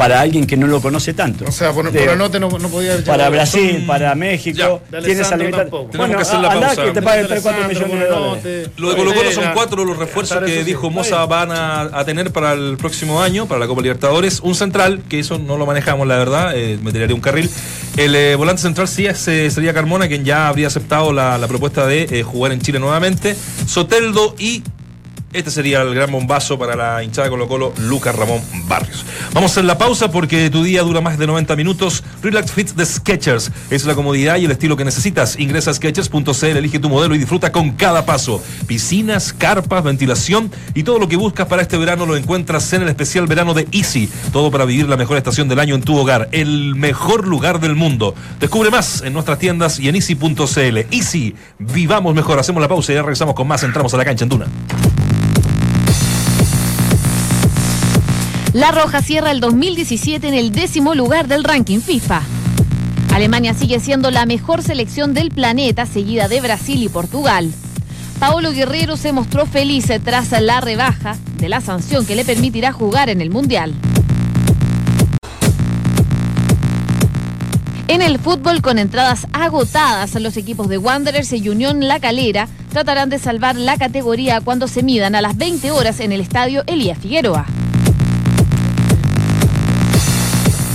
para alguien que no lo conoce tanto. O sea, por, por Digo, Anote no, no podía haber para Brasil, para México, Ya. De tiene esa Alessandro limitante. tampoco. Tenemos que hacer la andá pausa. que te paguen 3, 4 Alessandro, millones de dólares. Buonanotte. Lo de Colo Colo son cuatro los refuerzos que sí. dijo Moza van a, a tener para el próximo año, para la Copa Libertadores. Un central, que eso no lo manejamos, la verdad, eh, me tiraría un carril. El eh, volante central sí es, eh, sería Carmona, quien ya habría aceptado la, la propuesta de eh, jugar en Chile nuevamente. Soteldo y este sería el gran bombazo para la hinchada Colo Colo, Lucas Ramón Barrios. Vamos a hacer la pausa porque tu día dura más de 90 minutos. Relax Fit de Sketchers es la comodidad y el estilo que necesitas. Ingresa a Sketchers.cl, elige tu modelo y disfruta con cada paso. Piscinas, carpas, ventilación y todo lo que buscas para este verano lo encuentras en el especial verano de Easy. Todo para vivir la mejor estación del año en tu hogar. El mejor lugar del mundo. Descubre más en nuestras tiendas y en easy.cl. Easy, vivamos mejor. Hacemos la pausa y ya regresamos con más. Entramos a la cancha en Duna. La Roja cierra el 2017 en el décimo lugar del ranking FIFA. Alemania sigue siendo la mejor selección del planeta, seguida de Brasil y Portugal. Paolo Guerrero se mostró feliz tras la rebaja de la sanción que le permitirá jugar en el Mundial. En el fútbol, con entradas agotadas, los equipos de Wanderers y Unión La Calera tratarán de salvar la categoría cuando se midan a las 20 horas en el estadio Elías Figueroa.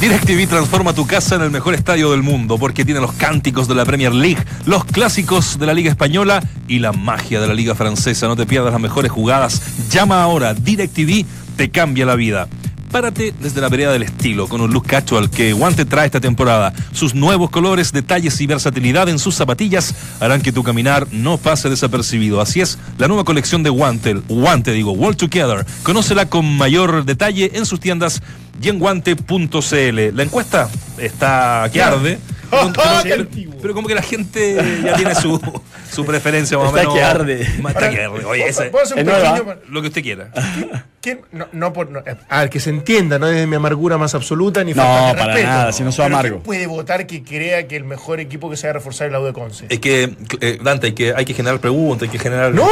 DirecTV transforma tu casa en el mejor estadio del mundo porque tiene los cánticos de la Premier League, los clásicos de la Liga Española y la magia de la Liga Francesa. No te pierdas las mejores jugadas. Llama ahora. DirecTV te cambia la vida. Párate desde la vereda del estilo con un look casual que Guante trae esta temporada. Sus nuevos colores, detalles y versatilidad en sus zapatillas harán que tu caminar no pase desapercibido. Así es, la nueva colección de Guante, Guante digo, World Together. Conócela con mayor detalle en sus tiendas y en guante.cl. La encuesta está que arde. *laughs* Pero, pero- como que la gente ya tiene su, *laughs* su preferencia más o Está menos. que arde. Está que arde. Oye, ese- ¿Puedo hacer un Es nueva. pequeño- lo que usted quiera. ¿Quién? No, no por, no, a ver, que se entienda, no desde mi amargura más absoluta ni No, falta de para respeto. nada, si no soy amargo. ¿quién puede votar que crea que el mejor equipo que se va a reforzar es la U de Conce? Es que, eh, Dante, hay que, hay que generar preguntas, hay que generar. ¡No!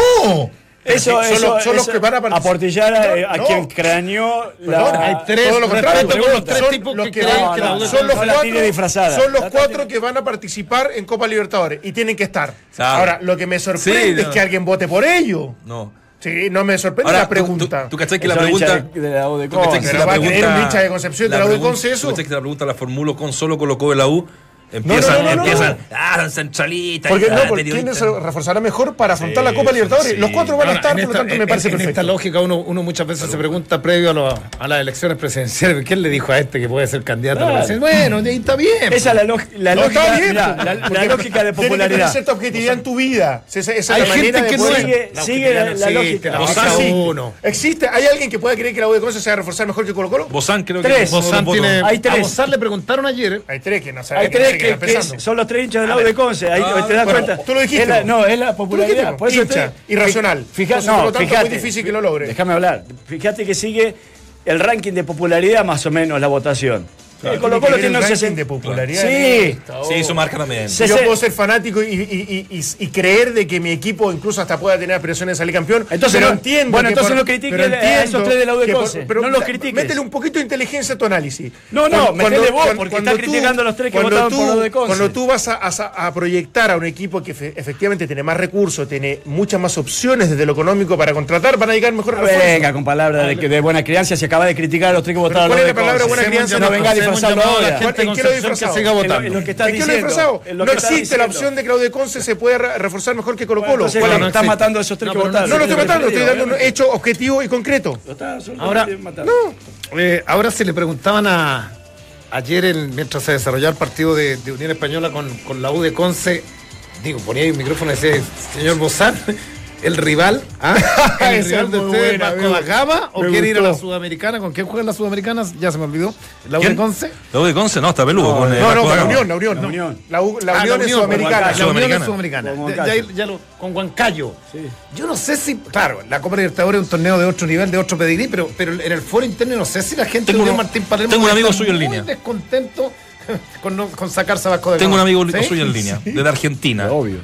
Eso, Son eso, los- son los eso, que van a participar. aportillar a, a No. quien craneó Perdón, hay tres, todo lo contrario. respeto con los tres Son tipos los que que creen van- que la U de son los Conce la tiene cuatro, son los que van a participar en Copa Libertadores y tienen que estar. Claro. Ahora, lo que me sorprende Sí, es que alguien vote por ello. No. Sí, no me sorprende Ahora, la pregunta. ¿tú, tú, tú cachai que la pregunta. de- de la U de tú cachai Conce. que Pero la va a pregunta- creer un hincha de Concepción de la U de pregunta- Conce eso. tú cachai que la pregunta la formulo con solo colocó de la U. Empiezan, no, no, no, empiezan, ah, son centralistas. Porque ah, no, porque. ¿quién se reforzará mejor para afrontar Sí, la Copa Libertadores? sí. Los cuatro van a estar, en por lo tanto me en- parece en perfecto. esta lógica uno, uno muchas veces se pregunta previo a, lo- a las elecciones presidenciales, ¿quién le dijo a este que puede ser candidato a la Claro. presidencia? Bueno, ahí está bien. Esa es la, la No, lógica, bien. mirá, la, la lógica de Tiene que popularidad. cierta objetividad en tu vida. Esa, esa es Hay la gente que sigue, La sigue la, lógica. uno. ¿Existe? ¿Hay alguien que pueda creer que la U de Conce se va a reforzar mejor que Colo Colo? Bozán creo que votos. tiene, Hay tres. A Bozán le preguntaron ayer, Hay tres que no saben Hay que no tres que, que son los tres hinchas del lado de Conce, ahí Ah, te das bueno, cuenta. tú lo dijiste, Es la- vos. no, es la popularidad. Por eso Hincha, estoy- irracional. Por no, lo tanto, fíjate, muy difícil que lo logre. Déjame hablar. Fíjate que sigue el ranking de popularidad más o menos la votación. El Colo Colo tiene un un ranking 60. de popularidad. Sí. Sí, su marca también. Yo se- puedo ser fanático y, y- y- y- y creer de que mi equipo incluso hasta pueda tener aspiraciones de salir campeón. Entonces pero no- entiendo. bueno, que entonces por- no critiques a esos tres de la U de que por- Conce. pero No los critiques. Métele un poquito de inteligencia a tu análisis. No, no, Cuando- metele vos, porque cuando está criticando a los tres que votaron tú- por la U de Conce. Cuando tú vas a, a- a proyectar a un equipo que fe- efectivamente tiene más recursos, tiene muchas más opciones desde lo económico para contratar, van a llegar refuerzos. Venga, con palabras de, buena crianza, se acaba de criticar a los tres que votaron ¿cuál a No llamado a la gente ¿En de qué lo he Concepción que disfrazado? siga En lo- votando. en lo que estás ¿En qué lo he diciendo, disfrazado? en lo No existe la opción de que Claudio Conce se puede re- reforzar mejor que Colo Colo. no no estás matando a esos tres No, que no votaron. No lo estoy matando, estoy dando un hecho objetivo y concreto. Lo estás absolutamente Ahora, matando. Eh, ahora se le preguntaban a ayer en- mientras se desarrollaba el partido de, de Unión Española con, con la U de Conce, digo, ponía ahí un micrófono y decía, señor Bozán, el rival, ¿ah? *laughs* el rival de ustedes buena, Vasco da Gama o me quiere ir a la. Sudamericana, ¿con quién juegan las Sudamericanas? Ya se me olvidó. ¿La U de. Conce? La U de Conce, no, está peludo. con, No, no, con la Gama. Unión, la Unión. La no. Unión. La, U- la Ah, Unión es sudamericana. La Unión es Sudamericana. Con Ya- Huancayo. ya- ya lo- con Huancayo. Yo no sé si, claro, la Copa Libertadores es un torneo de otro nivel, de otro pedigrí, pero, pero en el foro interno no sé si la gente Tengo de Martín Palermo tengo un amigo suyo en muy línea. descontento *laughs* con, no- con sacarse a Vasco de Tengo un amigo ¿Sí? suyo en línea, desde Argentina. Obvio.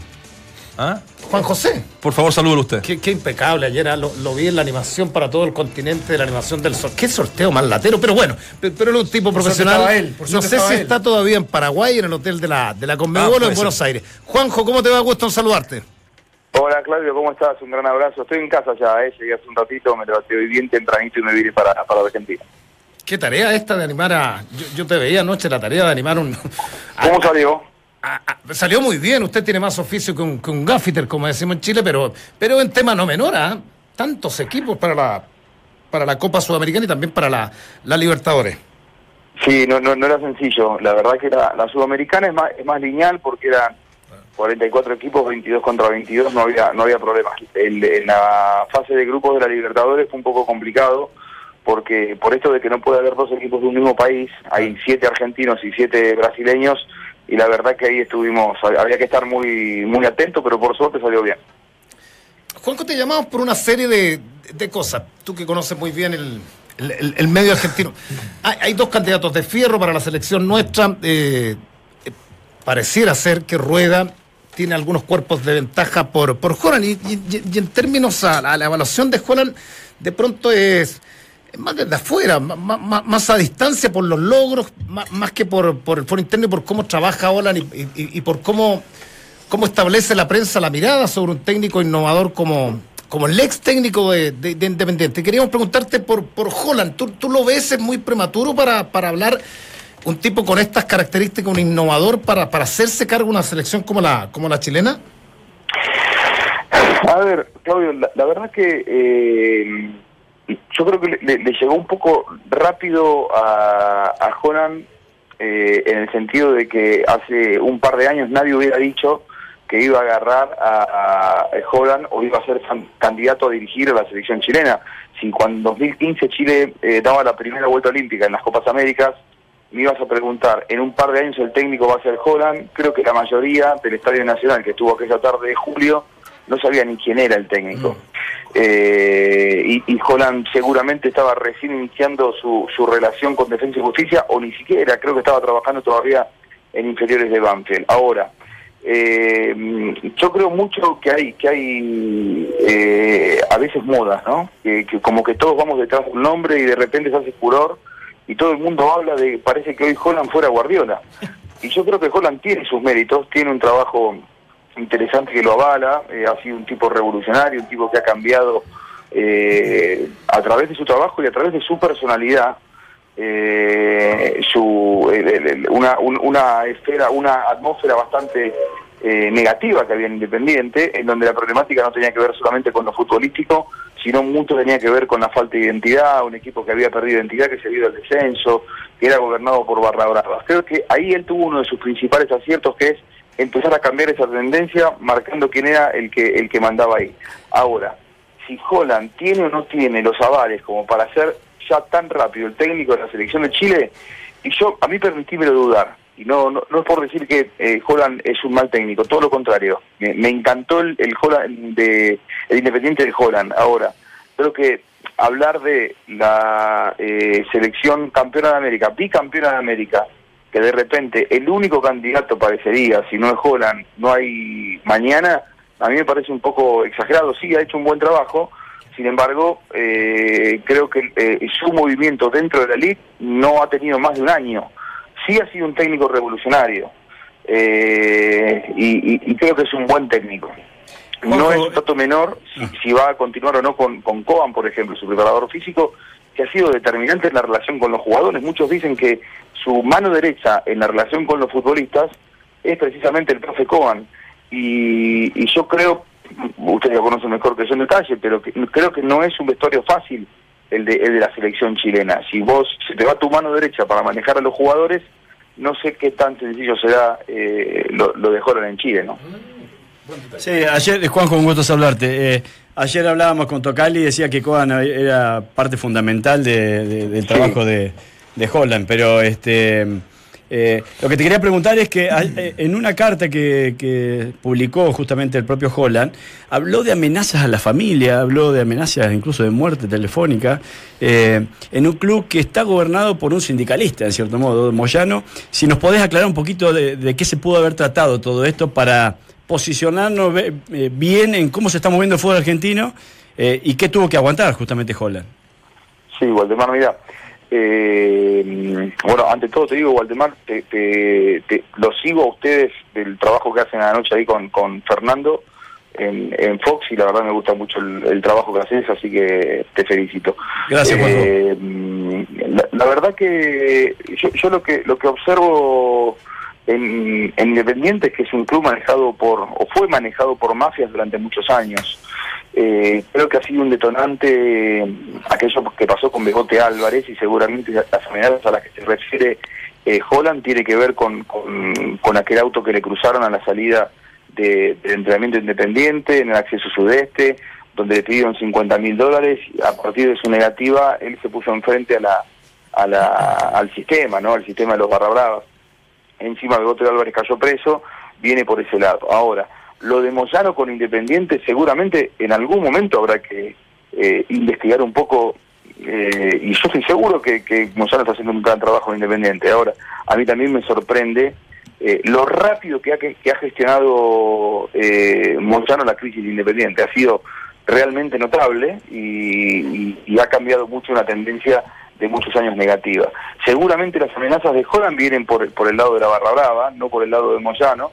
¿Ah? Juan José. Por favor, salúdelo usted. Qué, qué impecable ayer, ah, lo, lo vi en la animación para todo el continente de la animación del sorteo. Qué sorteo más latero, pero bueno, pe- pero era un tipo Por profesional. él, no sé si él. está todavía en Paraguay, en el hotel de la, de la Ah, Conmebol o puede en Buenos ser. Aires. Juanjo, ¿cómo te va? Gusto en saludarte. Hola Claudio, ¿cómo estás? Un gran abrazo. Estoy en casa ya, ¿eh? llegué hace un ratito, me levanté hoy bien tempranito y me vine para, para Argentina. Qué tarea esta de animar a. Yo, yo te veía anoche la tarea de animar un. ¿Cómo salió? A- a- salió muy bien. Usted tiene más oficio que un, que un gaffiter, como decimos en Chile, pero, pero en tema no menor, ¿ah? Tantos equipos para la, para la Copa Sudamericana y también para la, la Libertadores. Sí, no, no, no era sencillo. La verdad que la, la sudamericana es más, es más lineal porque eran 44 equipos, 22 contra 22, no había, no había problemas. El- en la fase de grupos de la Libertadores fue un poco complicado porque por esto de que no puede haber dos equipos de un mismo país, hay siete argentinos y siete brasileños y la verdad que ahí estuvimos, había que estar muy, muy atento, pero por suerte salió bien. Juanjo, te llamamos por una serie de, de cosas. Tú que conoces muy bien el, el- el- medio argentino. Hay, dos candidatos de fierro para la selección nuestra. eh, eh, pareciera ser que Rueda tiene algunos cuerpos de ventaja por, por Holland. Y, en términos a, la- evaluación de Holland, de pronto es más desde afuera, más, más- más a distancia por los logros, más, más que por, por el foro interno y por cómo trabaja Holland y, por cómo cómo establece la prensa la mirada sobre un técnico innovador como, como el ex técnico de, de- de Independiente. Queríamos preguntarte por, por Holland. ¿Tú, tú lo ves es muy prematuro para, para hablar un tipo con estas características, un innovador para, para hacerse cargo de una selección como la, como la chilena? A ver, Claudio, la, la verdad que eh, yo creo que le, le- le llegó un poco rápido a, a Holland eh, en el sentido de que hace un par de años nadie hubiera dicho que iba a agarrar a, a Holland o iba a ser can- candidato a dirigir a la selección chilena. Si cuando en 2015 Chile eh, daba la primera vuelta olímpica en las Copas Américas, me ibas a preguntar, en un par de años el técnico va a ser Holland, creo que la mayoría del Estadio Nacional que estuvo aquella tarde de julio no sabía ni quién era el técnico. Eh, y, y Holland seguramente estaba recién iniciando su, su relación con Defensa y Justicia, o ni siquiera, creo que estaba trabajando todavía en inferiores de Banfield. Ahora, eh, yo creo mucho que hay que hay eh, a veces modas, ¿no? Que, que como que todos vamos detrás de un nombre y de repente se hace furor y todo el mundo habla de, parece que hoy Holland fuera Guardiola. *laughs* Y yo creo que Holland tiene sus méritos, tiene un trabajo interesante que lo avala, eh, ha sido un tipo revolucionario, un tipo que ha cambiado eh, a través de su trabajo y a través de su personalidad eh, su, el- una, un- una esfera, una atmósfera bastante eh, negativa que había en Independiente, en donde la problemática no tenía que ver solamente con lo futbolístico, sino mucho tenía que ver con la falta de identidad, un equipo que había perdido identidad, que se vio al descenso, que era gobernado por barra bravas. Creo que ahí él tuvo uno de sus principales aciertos, que es empezar a cambiar esa tendencia, marcando quién era el que, el que mandaba ahí. Ahora, si Holland tiene o no tiene los avales como para ser ya tan rápido el técnico de la selección de Chile, y yo, a mí permitímelo dudar, y no, no, es por decir que eh, Holland es un mal técnico, todo lo contrario, me, me encantó el, el Holland de, el Independiente de Holland, ahora, creo que hablar de la eh, selección campeona de América, bicampeona de América, que de repente el único candidato parecería, si no es Holland, no hay mañana, a mí me parece un poco exagerado. Sí, ha hecho un buen trabajo, sin embargo, eh, creo que eh, su movimiento dentro de la liga no ha tenido más de un año. Sí ha sido un técnico revolucionario eh, y, y- y creo que es un buen técnico. No es un dato menor si, si va a continuar o no con, con Coban, por ejemplo, su preparador físico, que ha sido determinante en la relación con los jugadores. Muchos dicen que su mano derecha en la relación con los futbolistas es precisamente el profe Coban. Y, y yo creo, ustedes lo conocen mejor que yo en detalle, pero que- creo que no es un vestuario fácil el de, el de la selección chilena. Si vos se te va tu mano derecha para manejar a los jugadores, no sé qué tan sencillo será eh, lo, lo de Holland en Chile, ¿no? Sí, ayer, Juanjo, un gusto saludarte. Eh, ayer hablábamos con Tocali y decía que Coban era parte fundamental de- de- del Sí. trabajo de, de Holland, pero este eh, lo que te quería preguntar es que eh, en una carta que, que publicó justamente el propio Holland, habló de amenazas a la familia, habló de amenazas incluso de muerte telefónica, eh, en un club que está gobernado por un sindicalista, en cierto modo, Moyano. Si nos podés aclarar un poquito de, de qué se pudo haber tratado todo esto para posicionarnos eh, bien en cómo se está moviendo el fútbol argentino eh, y qué tuvo que aguantar justamente Holland. Sí, Waldemar, mira. eh, bueno, ante todo te digo, Waldemar, te, te- te- lo sigo a ustedes del trabajo que hacen anoche ahí con, con Fernando en, en Fox y la verdad me gusta mucho el, el trabajo que haces, así que te felicito. Gracias. Eh, la, la verdad que yo, yo lo que lo que observo en, en Independiente que es un club manejado por, o fue manejado por mafias durante muchos años. Eh, creo que ha sido un detonante aquello que pasó con Begote Álvarez y seguramente las amenazas a las que se refiere eh, Holland tiene que ver con, con, aquel auto que le cruzaron a la salida de, del entrenamiento independiente en el acceso sudeste, donde le pidieron 50 mil dólares a partir de su negativa él se puso enfrente a la, a al sistema, ¿no? al sistema de los barra bravas. Encima Begote Álvarez cayó preso, viene por ese lado. Ahora, lo de Moyano con Independiente seguramente en algún momento habrá que eh, investigar un poco eh, y yo estoy seguro que, que Moyano está haciendo un gran trabajo en Independiente. Ahora, a mí también me sorprende eh, lo rápido que ha, que ha gestionado eh, la crisis de Independiente. Ha sido realmente notable y, y- y ha cambiado mucho una tendencia de muchos años negativa. Seguramente las amenazas de Holland vienen por, el- por el lado de la barra brava, no por el lado de Moyano.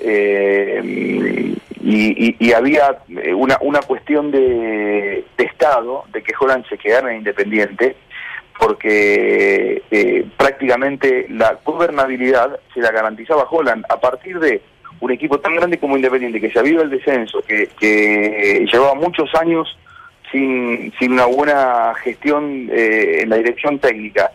Eh, y, había eh, una, una cuestión de, Estado, de que Holland se quedara en Independiente, porque eh, prácticamente la gobernabilidad se la garantizaba Holland a partir de un equipo tan grande como Independiente, que se había al descenso, que, que llevaba muchos años sin, sin una buena gestión eh, en la dirección técnica.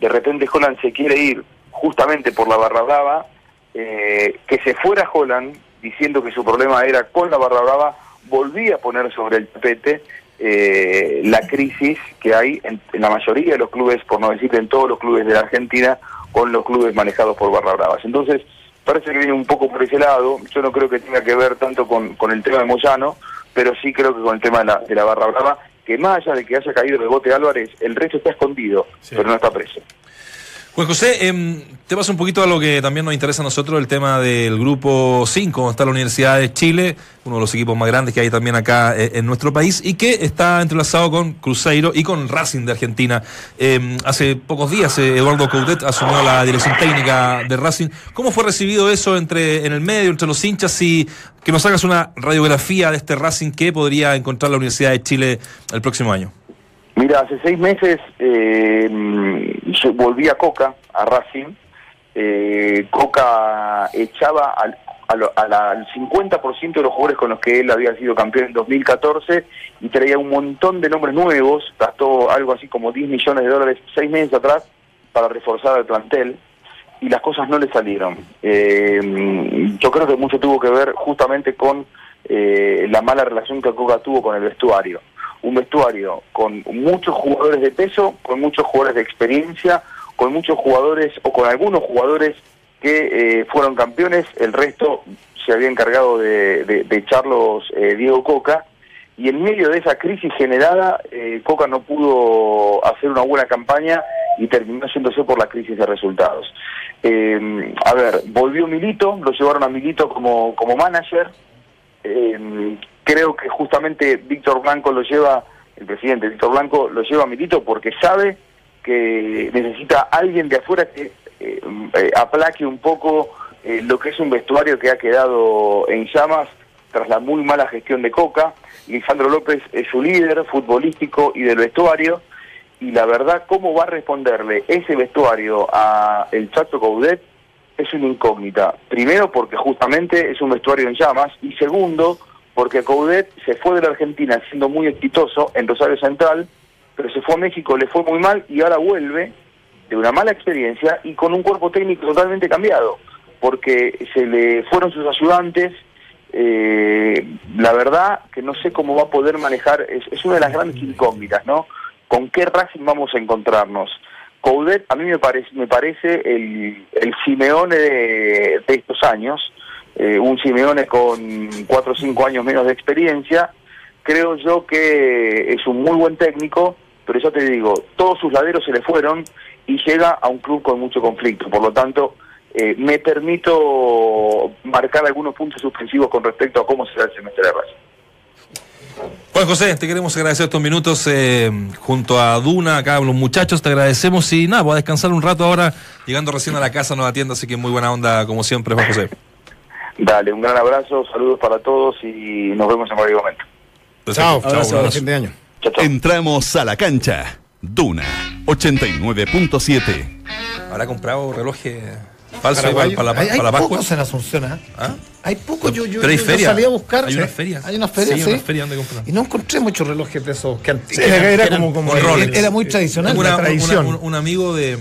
De repente Holland se quiere ir justamente por la barra brava, eh, que se fuera Holland diciendo que su problema era con la barra brava, volvía a poner sobre el tapete eh, la crisis que hay en, en la mayoría de los clubes, por no decir en todos los clubes de la Argentina, con los clubes manejados por barra bravas. Entonces, parece que viene un poco por ese lado, yo no creo que tenga que ver tanto con, con el tema de Moyano, pero sí creo que con el tema de la, de la barra brava, que más allá de que haya caído el bote Álvarez, el resto está escondido, pero no está preso. Juan José, em, te paso un poquito a lo que también nos interesa a nosotros, el tema del grupo 5, donde está la Universidad de Chile, uno de los equipos más grandes que hay también acá eh, en nuestro país, y que está entrelazado con Cruzeiro y con Racing de Argentina. Em, hace pocos días eh, Eduardo Coudet asumió la dirección técnica de Racing. ¿Cómo fue recibido eso entre en el medio, entre los hinchas, y que nos hagas una radiografía de este Racing que podría encontrar la Universidad de Chile el próximo año? Mira, hace seis meses eh, lle- volvía Coca a Racing, eh, Coca echaba al, al 50% de los jugadores con los que él había sido campeón en 2014 y traía un montón de nombres nuevos, gastó algo así como 10 millones de dólares seis meses atrás para reforzar el plantel y las cosas no le salieron. Eh, yo creo que mucho tuvo que ver justamente con eh, la mala relación que Coca tuvo con el vestuario. Un vestuario con muchos jugadores de peso, con muchos jugadores de experiencia, con muchos jugadores o con algunos jugadores que eh, fueron campeones, el resto se había encargado de, de- echarlos eh, Diego Coca, y en medio de esa crisis generada, eh, Coca no pudo hacer una buena campaña y terminó yéndose por la crisis de resultados. Eh, a ver, volvió Milito, lo llevaron a Milito como, como manager, eh, creo que justamente Víctor Blanco lo lleva, el presidente Víctor Blanco lo lleva a Milito porque sabe que necesita alguien de afuera que eh, eh, aplaque un poco eh, lo que es un vestuario que ha quedado en llamas tras la muy mala gestión de Coca. Lisandro López es su líder futbolístico y del vestuario y la verdad cómo va a responderle ese vestuario a el Chato Coudet es una incógnita. Primero porque justamente es un vestuario en llamas y segundo porque Coudet se fue de la Argentina siendo muy exitoso en Rosario Central, pero se fue a México, le fue muy mal y ahora vuelve de una mala experiencia y con un cuerpo técnico totalmente cambiado, porque se le fueron sus ayudantes. eh, la verdad que no sé cómo va a poder manejar, es, es una de las grandes incógnitas, ¿no? ¿Con qué Racing vamos a encontrarnos? Coudet a mí me parece, me parece el, el Simeone de, estos años, eh, un Simeone con cuatro o cinco años menos de experiencia. Creo yo que es un muy buen técnico, pero ya te digo, todos sus laderos se le fueron y llega a un club con mucho conflicto. Por lo tanto, eh, me permito marcar algunos puntos suspensivos con respecto a cómo será el semestre de Racing. Juan José, te queremos agradecer estos minutos eh, junto a Duna, acá los muchachos, te agradecemos y nada, voy a descansar un rato ahora, llegando recién a la casa, nueva tienda, así que muy buena onda como siempre, Juan José. Dale, un gran abrazo, saludos para todos y nos vemos en cualquier momento. Chao, chao, fin de año. Chao, chao. Entramos a la cancha. Duna 89.7. ¿Habrá comprado relojes para, Paraguayo. para, la- hay, hay para Pascua? pocos en Asunción, ¿ah? ¿Ah? Hay pocos, yo, yo, Pero hay yo feria. salí a buscar. Hay unas ferias. Hay unas ferias, Sí, sí. unas ferias donde comprar. Y no encontré muchos relojes de esos que antes. Sí, era como- como Rolex. Era muy tradicional. Una- una- tradición. un, un amigo de,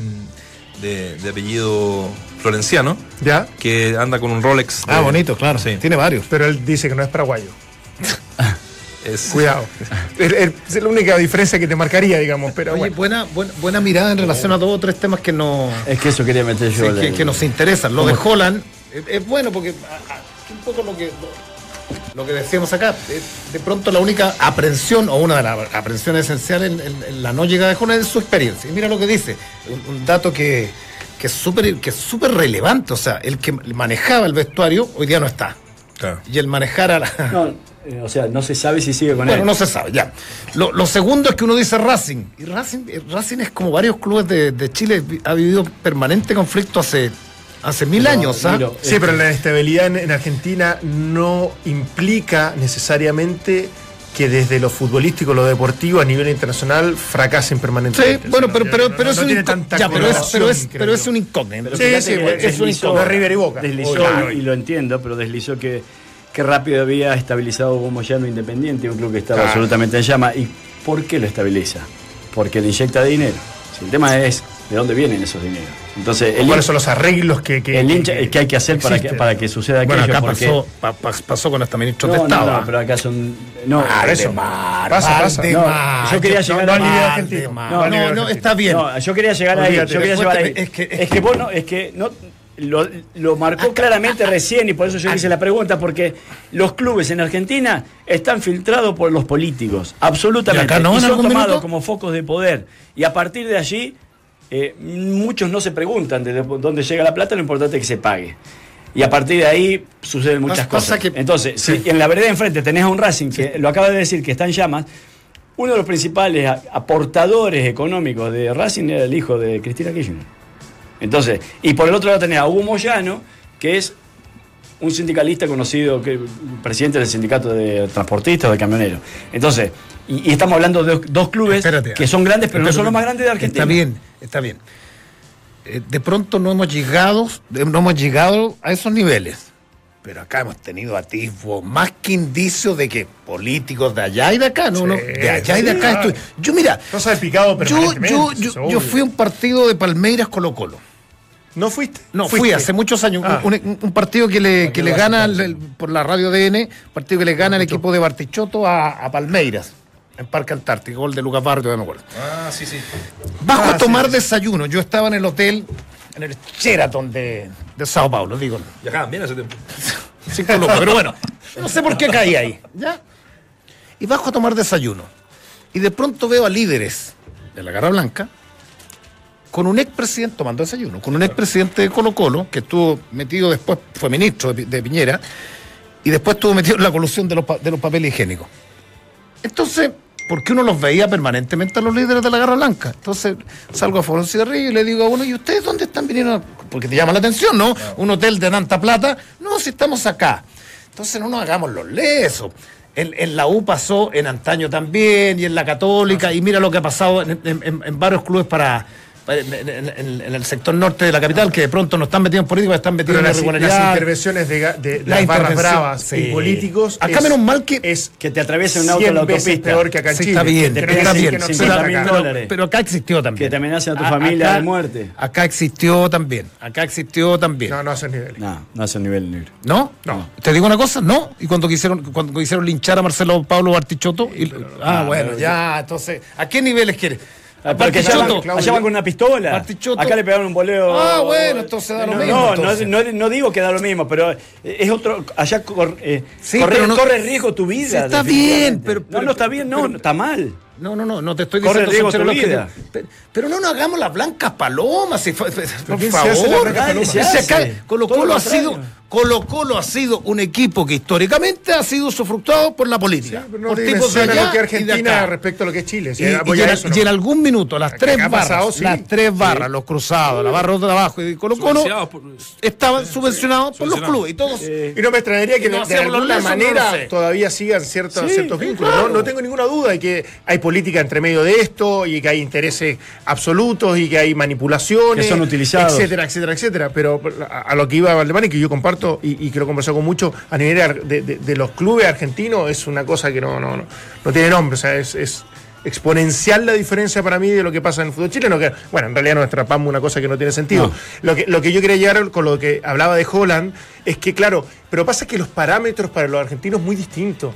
de, de apellido florenciano ¿Ya? que anda con un Rolex. Ah, bonito, claro. Sí. Tiene varios. Pero él dice que no es paraguayo. *laughs* Es- Cuidado. *laughs* Es- la única diferencia que te marcaría, digamos. Pero Oye, bueno. buena, buena, buena mirada en relación a dos o tres temas que, no, Es que eso quería meter yo. sí, que, nos interesan. Lo de Holland es, es bueno porque un poco lo que lo que decíamos acá, de pronto la única aprensión o una de las aprensiones esenciales en, en- en la no llegada de Holland es su experiencia. Y mira lo que dice, un, un dato que, que es súper que es súper relevante, o sea, el que manejaba el vestuario hoy día no está. Claro. Y el manejar a la, No, eh, o sea, no se sabe si sigue con Bueno, él. no se sabe, ya. Lo, lo segundo es que uno dice Racing. Y Racing, eh, Racing es como varios clubes de, de Chile, ha vivido permanente conflicto hace, hace mil años. ¿ah? Sí, pero la inestabilidad en, en Argentina no implica necesariamente que desde lo futbolístico, lo deportivo, a nivel internacional, fracasen Sí, permanentemente. bueno, O sea, pero, es un ya, pero es, un incógnito. Sí, sí, bueno, es un incógnito. River y Boca. Deslizó, Claro. y lo entiendo, pero deslizó que, que rápido había estabilizado como ya no Independiente, un club que estaba Claro. absolutamente en llama. ¿Y por qué lo estabiliza? Porque le inyecta dinero. Si el tema es de dónde vienen esos dineros. Entonces, el, ¿Cuáles son los arreglos que, que- el que- hincha, que hay que hacer para que, para que suceda aquello. Bueno, acá porque- pasó, pa- pa- pasó con hasta ministros No, de Estado. no, ¿ah? pero acá son. No, Valdemar, eso. Pasa, pasa. No, yo quería llegar no, a- no. No, No, a está bien. No, yo quería llegar ahí. Olvídate, Yo quería llegar ahí. Es es que, que- es que vos no, es que no. Lo, lo marcó claramente recién y por eso yo hice la pregunta, porque los clubes en Argentina están filtrados por los políticos, absolutamente. ¿Y acá no, son tomados minuto? como focos de poder. Y a partir de allí, eh, muchos no se preguntan de dónde llega la plata, lo importante es que se pague. Y a partir de ahí suceden muchas cosas. que- Entonces, Sí. si en la vereda enfrente tenés a un Racing que lo acaba de decir que está en llamas, uno de los principales aportadores económicos de Racing era el hijo de Cristina Kirchner. Entonces, y por el otro lado tenés a Hugo Moyano, que es un sindicalista conocido, que presidente del sindicato de transportistas o de camioneros. Entonces, y, y estamos hablando de dos clubes Espérate. que son grandes, pero no son los más grandes de Argentina. Está bien, está bien. Eh, de pronto no hemos llegado, no hemos llegado a esos niveles. Pero acá hemos tenido atisbos más que indicios de que políticos de allá y de acá, no, no, de allá y de acá. estoy- yo mira, yo, yo, yo, yo fui a un partido de Palmeiras Colo Colo. ¿No fuiste? No, Fuiste. fui hace muchos años. Ah. Un, un- un partido que le, que le gana el- el- por la radio DN, partido que le gana el equipo de Bartichotto a, a Palmeiras, en Parque Antártico, gol de Lucas Barrio, no me acuerdo. Ah, sí, sí. Bajo Ah, a tomar sí. desayuno. Yo estaba en el hotel, en el Sheraton de, de Sao Paulo, digo. Viajaban bien hace tiempo. *laughs* Cinco lucas, pero bueno, no sé por qué caí ahí. ¿ya? Y bajo a tomar desayuno. Y de pronto veo a líderes de la Garra Blanca con un expresidente tomando desayuno, con un expresidente de Colo Colo, que estuvo metido después, fue ministro de, Pi- de Piñera, y después estuvo metido en la colusión de los, de los papeles higiénicos. Entonces, porque uno los veía permanentemente a los líderes de la Garra Blanca. Entonces, salgo a Foron Cigarrillo y le digo a uno, ¿y ustedes dónde están viniendo? Porque te llama la atención, ¿no? Un hotel de tanta plata. No, si estamos acá. Entonces, no nos hagamos los lesos. En, en la U pasó en antaño también y en la Católica, y mira lo que ha pasado en, en- en- en varios clubes para. En, en- en- en el sector norte de la capital, que de pronto no están metidos en política, están metidos Pero en las, intervenciones de, La las barras intervención, bravas sí. y políticos. Acá es- menos mal que- es Que te atraviesen un auto en 100 la veces autopista. peor que acá en Sí, Chile. está bien, Que está no dólares. Pero acá existió también. Que te amenacen a tu A- familia acá- de muerte. Acá existió también. Acá existió también. No, no a esos niveles. No, no el nivel negro. ¿No? No. ¿Te digo una cosa? No. Y cuando quisieron, cuando quisieron linchar a Marcelo Pablo Bartichotto. y- ah, Ah, bueno, ya, entonces, ¿a qué niveles quieres? Ah, Porque allá van, Bartichotto. allá van con una pistola. Acá le pegaron un boleo. Ah, bueno, entonces da lo no, mismo, No, entonces. no, no, digo que da lo mismo, pero es otro. Allá cor- eh, Sí, corre, no- corre riesgo tu vida. Sí, está bien, pero- no, no está bien, no, pero- está mal. No, no, no, no te estoy Corre diciendo tu que vida. te- Pero, pero no nos hagamos las blancas palomas, si fue- por favor. Colo Colo lo ha sido. Colo Colo ha sido un equipo que históricamente ha sido sufructuado por la política. Pero no por te tipos de dimensiona allá lo que y de Argentina acá. respecto a lo que es Chile. Y, y en, eso, no. y en algún minuto, las tres barras, pasado, sí. las tres barras, los cruzados, la barra de abajo y Colo Colo estaban subvencionados por los clubes y todos. Y no me extrañaría que Y no de, alguna manera todavía sigan ciertos, Sí, ciertos sí, vínculos. no tengo ninguna duda de que hay política entre medio de esto y que hay intereses absolutos y que hay manipulaciones. Que son utilizados. Etcétera, etcétera, etcétera. Pero a, lo que iba Valdemar y que yo comparto y, y que lo conversado con mucho a nivel de, de- de los clubes argentinos es una cosa que no, no, no, no tiene nombre. O sea, es, es exponencial la diferencia para mí de lo que pasa en el fútbol chileno, que bueno, en realidad nos atrapamos una cosa que no tiene sentido. No. Lo, que, lo que yo quería llegar con lo que hablaba de Holland es que, claro, pero pasa que los parámetros para los argentinos es muy distintos.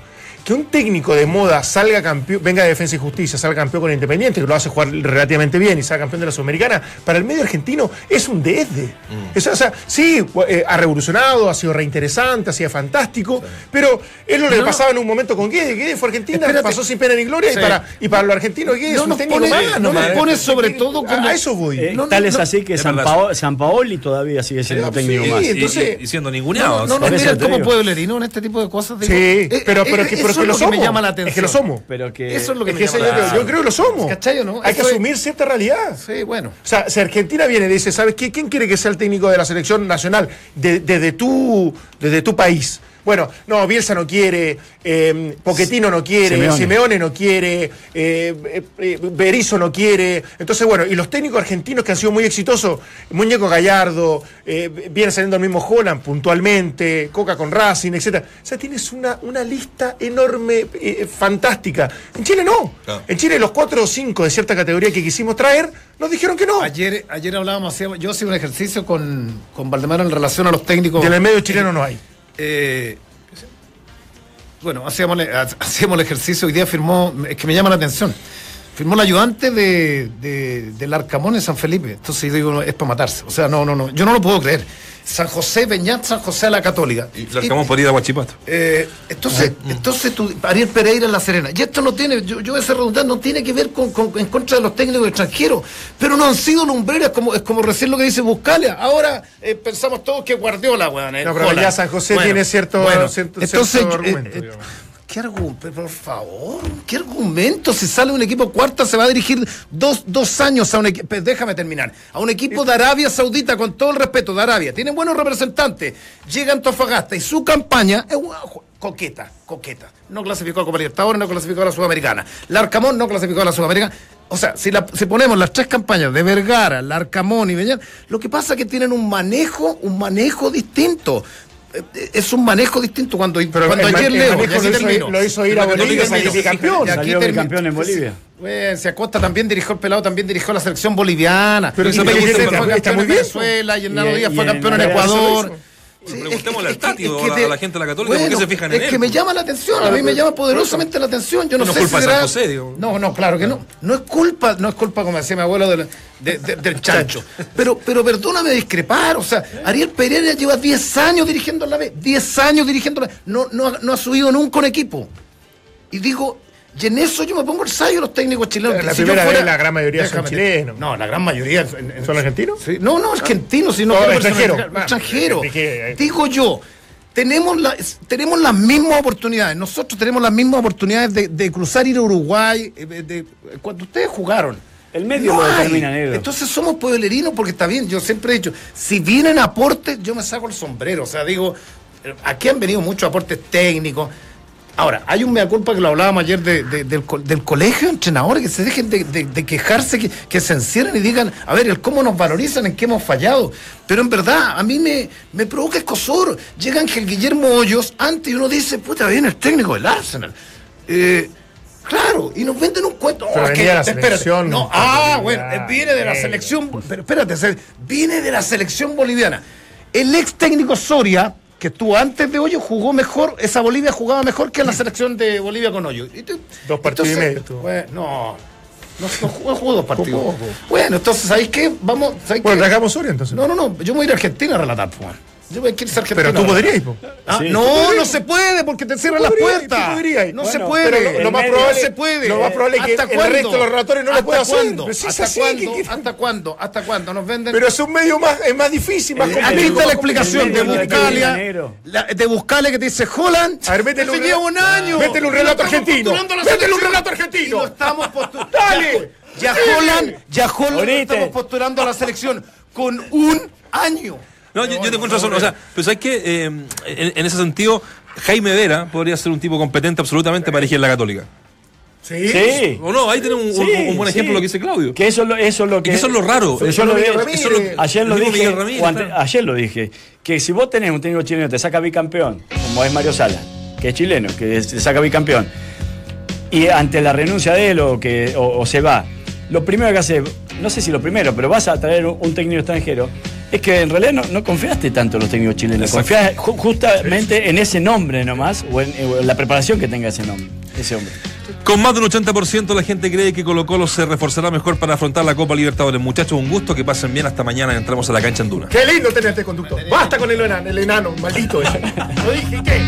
Que un técnico de moda salga campeón, venga de Defensa y Justicia, salga campeón con Independiente, que lo hace jugar relativamente bien y salga campeón de la Sudamericana, para el medio argentino es un desde. Es- o sea, sí, eh, ha revolucionado, ha sido reinteresante, ha sido fantástico, pero es lo que le pasaba en un momento con Guede. Guede fue Argentina, Espérate. pasó sin pena ni gloria, Sí. y, para, y para los argentinos Guede No es un nos técnico pone- más, no nos pone sobre todo como- A eso voy. Eh, No, no, tal es no. así que Es San, verdad. Pao- San Paoli todavía sigue siendo Sí, técnico sí, más. Entonces- y, y siendo No, ninguneado. no, no, cómo digo. pueblerino en este tipo de cosas. digo, Sí, eh, pero, pero, eh, que, eso es que lo que me somos. llama la Es que lo somos. Pero que Eso es lo que Es me que llama la yo, creo, atención. yo creo que lo somos. ¿Cachai o no? Hay que es- asumir cierta realidad. Sí, bueno. O sea, si Argentina viene y dice, ¿sabes qué? ¿Quién quiere que sea el técnico de la selección nacional de- desde, tu, desde tu país? Bueno, no, Bielsa no quiere, eh, Poquetino no quiere, Simeone. Simeone, no quiere, eh, eh, eh, Berizzo no quiere. Entonces, bueno, y los técnicos argentinos que han sido muy exitosos, Muñeco Gallardo, eh, viene saliendo el mismo Holland puntualmente, Coca con Racing, etcétera. O sea, tienes una, una lista enorme, eh, fantástica. En Chile no. En Chile los cuatro o cinco de cierta categoría que quisimos traer, nos dijeron que no. Ayer, ayer hablábamos, hacíamos- yo hacía un ejercicio con, con Valdemar en relación a los técnicos. Y en el medio chileno no hay. Eh, bueno, hacíamos, el- ejercicio, hoy día firmó, es que me llama la atención, firmó el ayudante de, de- del Arcamón en San Felipe. Entonces yo digo, es para matarse. O sea, no, no, no, yo no lo puedo creer. San José, Peñat, San José a la Católica. Y largamos por ir a Guachipato. Eh, entonces, entonces tú, Ariel Pereira en La Serena. Y esto no tiene, yo, yo voy a ser redundante, no tiene que ver con, con- en contra de los técnicos extranjeros, pero no han sido lumbreras, como, es como recién lo que dice Buscalia. Ahora eh, pensamos todos que Guardiola, weón. el No, pero ya San José tiene cierto- cierto- entonces, cierto eh, argumento, eh. ¿Qué argumento? Por favor, ¿qué argumento? Si sale un equipo cuarta, se va a dirigir dos, dos años a un equipo. Déjame terminar. A un equipo de Arabia Saudita, con todo el respeto de Arabia. Tienen buenos representantes. Llega Antofagasta y su campaña es coqueta, coqueta. No clasificó a Copa Libertadores, no clasificó a la Sudamericana. Larcamón no clasificó a la Sudamericana. O sea, si, ponemos las tres campañas de Vergara, Larcamón y Beñat, lo que pasa es que tienen un manejo, un manejo distinto. Eh, Es un manejo distinto cuando, cuando el ayer el leo. y lo hizo- lo hizo ir a Y Bolivia y termino. salió bicampeón. Y aquí Salió en Bolivia. Bueno, si Acosta también dirigió el pelado, también dirigió la selección boliviana. Pero y Pellicer fue campeón en. Venezuela y Hernando Y- Díaz y fue campeón en Ecuador. Preguntémosle es al Tati es o a la- gente de la Católica, ¿por qué se fijan en es él? que me llama la atención, a mí me llama poderosamente la atención. Yo no, No sé es culpa si será- José, digo. No, no, claro que no. No es culpa, no es culpa, como decía mi abuelo, del, de- de- del *laughs* chancho. Pero, pero perdóname discrepar. O sea, Ariel Pereira lleva 10 años dirigiendo la B. 10 años dirigiendo la No, no, ha- no ha subido nunca un equipo. Y digo, y en eso yo me pongo el sayo de los técnicos chilenos. La Si primera fuera- vez la gran mayoría son chilenos. No, la gran mayoría. en- en- ¿Son argentinos? Sí, No, no, argentinos, sino No, que extranjero. personas- extranjero. Ah, dije, eh. Digo yo, tenemos, la- tenemos las mismas oportunidades. Nosotros tenemos las mismas oportunidades de, de cruzar ir a Uruguay. eh, de- de- cuando ustedes jugaron. El medio No lo determina, negro. Entonces somos pueblerinos porque está bien. Yo siempre he dicho, si vienen aportes, yo me saco el sombrero. O sea, digo, eh, aquí han venido muchos aportes técnicos. Ahora, hay un mea culpa que lo hablábamos ayer de- de- del, del colegio de entrenadores, que se dejen de, quejarse, que, que se encierren y digan, a ver, el cómo nos valorizan, en qué hemos fallado. Pero en verdad, a mí me, me provoca escosor. Llega Ángel Guillermo Hoyos, antes y uno dice, puta, viene el técnico del Arsenal. Eh, claro, y nos venden un cuento. Pero Oh, es venía la selección, No, no, ah, bueno, eh, viene de la selección, pero espérate, se- viene de la selección boliviana. El ex técnico Soria, que estuvo antes de Hoyo, jugó mejor, esa Bolivia jugaba mejor que la selección de Bolivia con Hoyo. Y tú- Dos partidos y medio no, no, no jugó, jugó dos partidos. Jugó, jugó. Bueno, entonces, ¿sabéis qué? Vamos, ¿sabéis Bueno, qué? trajamos Soria entonces. No, no, no, yo me voy a ir a Argentina a relatar, pues. Yo voy a Argentina. Pero tú podrías, po. Ah, Sí. no, no se puede porque te cierran las puertas. No Bueno, se puede. lo- lo más probable- no se puede. lo más probable es que ¿Hasta el cuándo? resto de los relatores no lo ¿Hasta pueda hacer. cuándo? Pero si es ¿Hasta así, cuándo? ¿qué- qué- ¿Hasta cuándo? ¿Hasta cuándo? Nos venden. Pero es un medio más, es más difícil, más Eh, complejo. Aquí está la explicación de el medio de Buscalia, de Buscalia que te dice Holland. A ver, métele un lleva un año. métele un relato argentino. Métele un relato argentino. Y lo estamos postulando. *laughs* Dale. Ya Holland, ya Holland estamos postulando a la selección con un año. No, yo, yo te encuentro razón. O sea, pero sabes que en, en ese sentido, Jaime Vera podría ser un tipo competente absolutamente para elegir la Católica. Sí. Sí. O no, ahí tenemos un, Sí, un- un buen ejemplo sí. lo que dice Claudio. Que eso, es lo- eso es lo que. Y que eso es lo raro. Eso lo es dije- lo- eso es lo- ayer lo dije. Miguel Ramírez, o ante- claro. ayer lo dije. Que si vos tenés un técnico chileno que te saca bicampeón, como es Mario Sala, que es chileno, que te saca bicampeón, y ante la renuncia de él o, que, o, o se va, lo primero que hace, no sé si lo primero, pero vas a traer un, un técnico extranjero, es que en realidad no, no confiaste tanto en los técnicos chilenos, confías ju- justamente en ese nombre nomás, o en, o en la preparación que tenga ese nombre, ese hombre. Con más de un 80% la gente cree que Colo Colo se reforzará mejor para afrontar la Copa Libertadores. Muchachos, un gusto que pasen bien hasta mañana. Entramos a la cancha en Duna. Qué lindo tener este conductor. Basta con el enano, el enano maldito ese. Lo dije, ¿qué?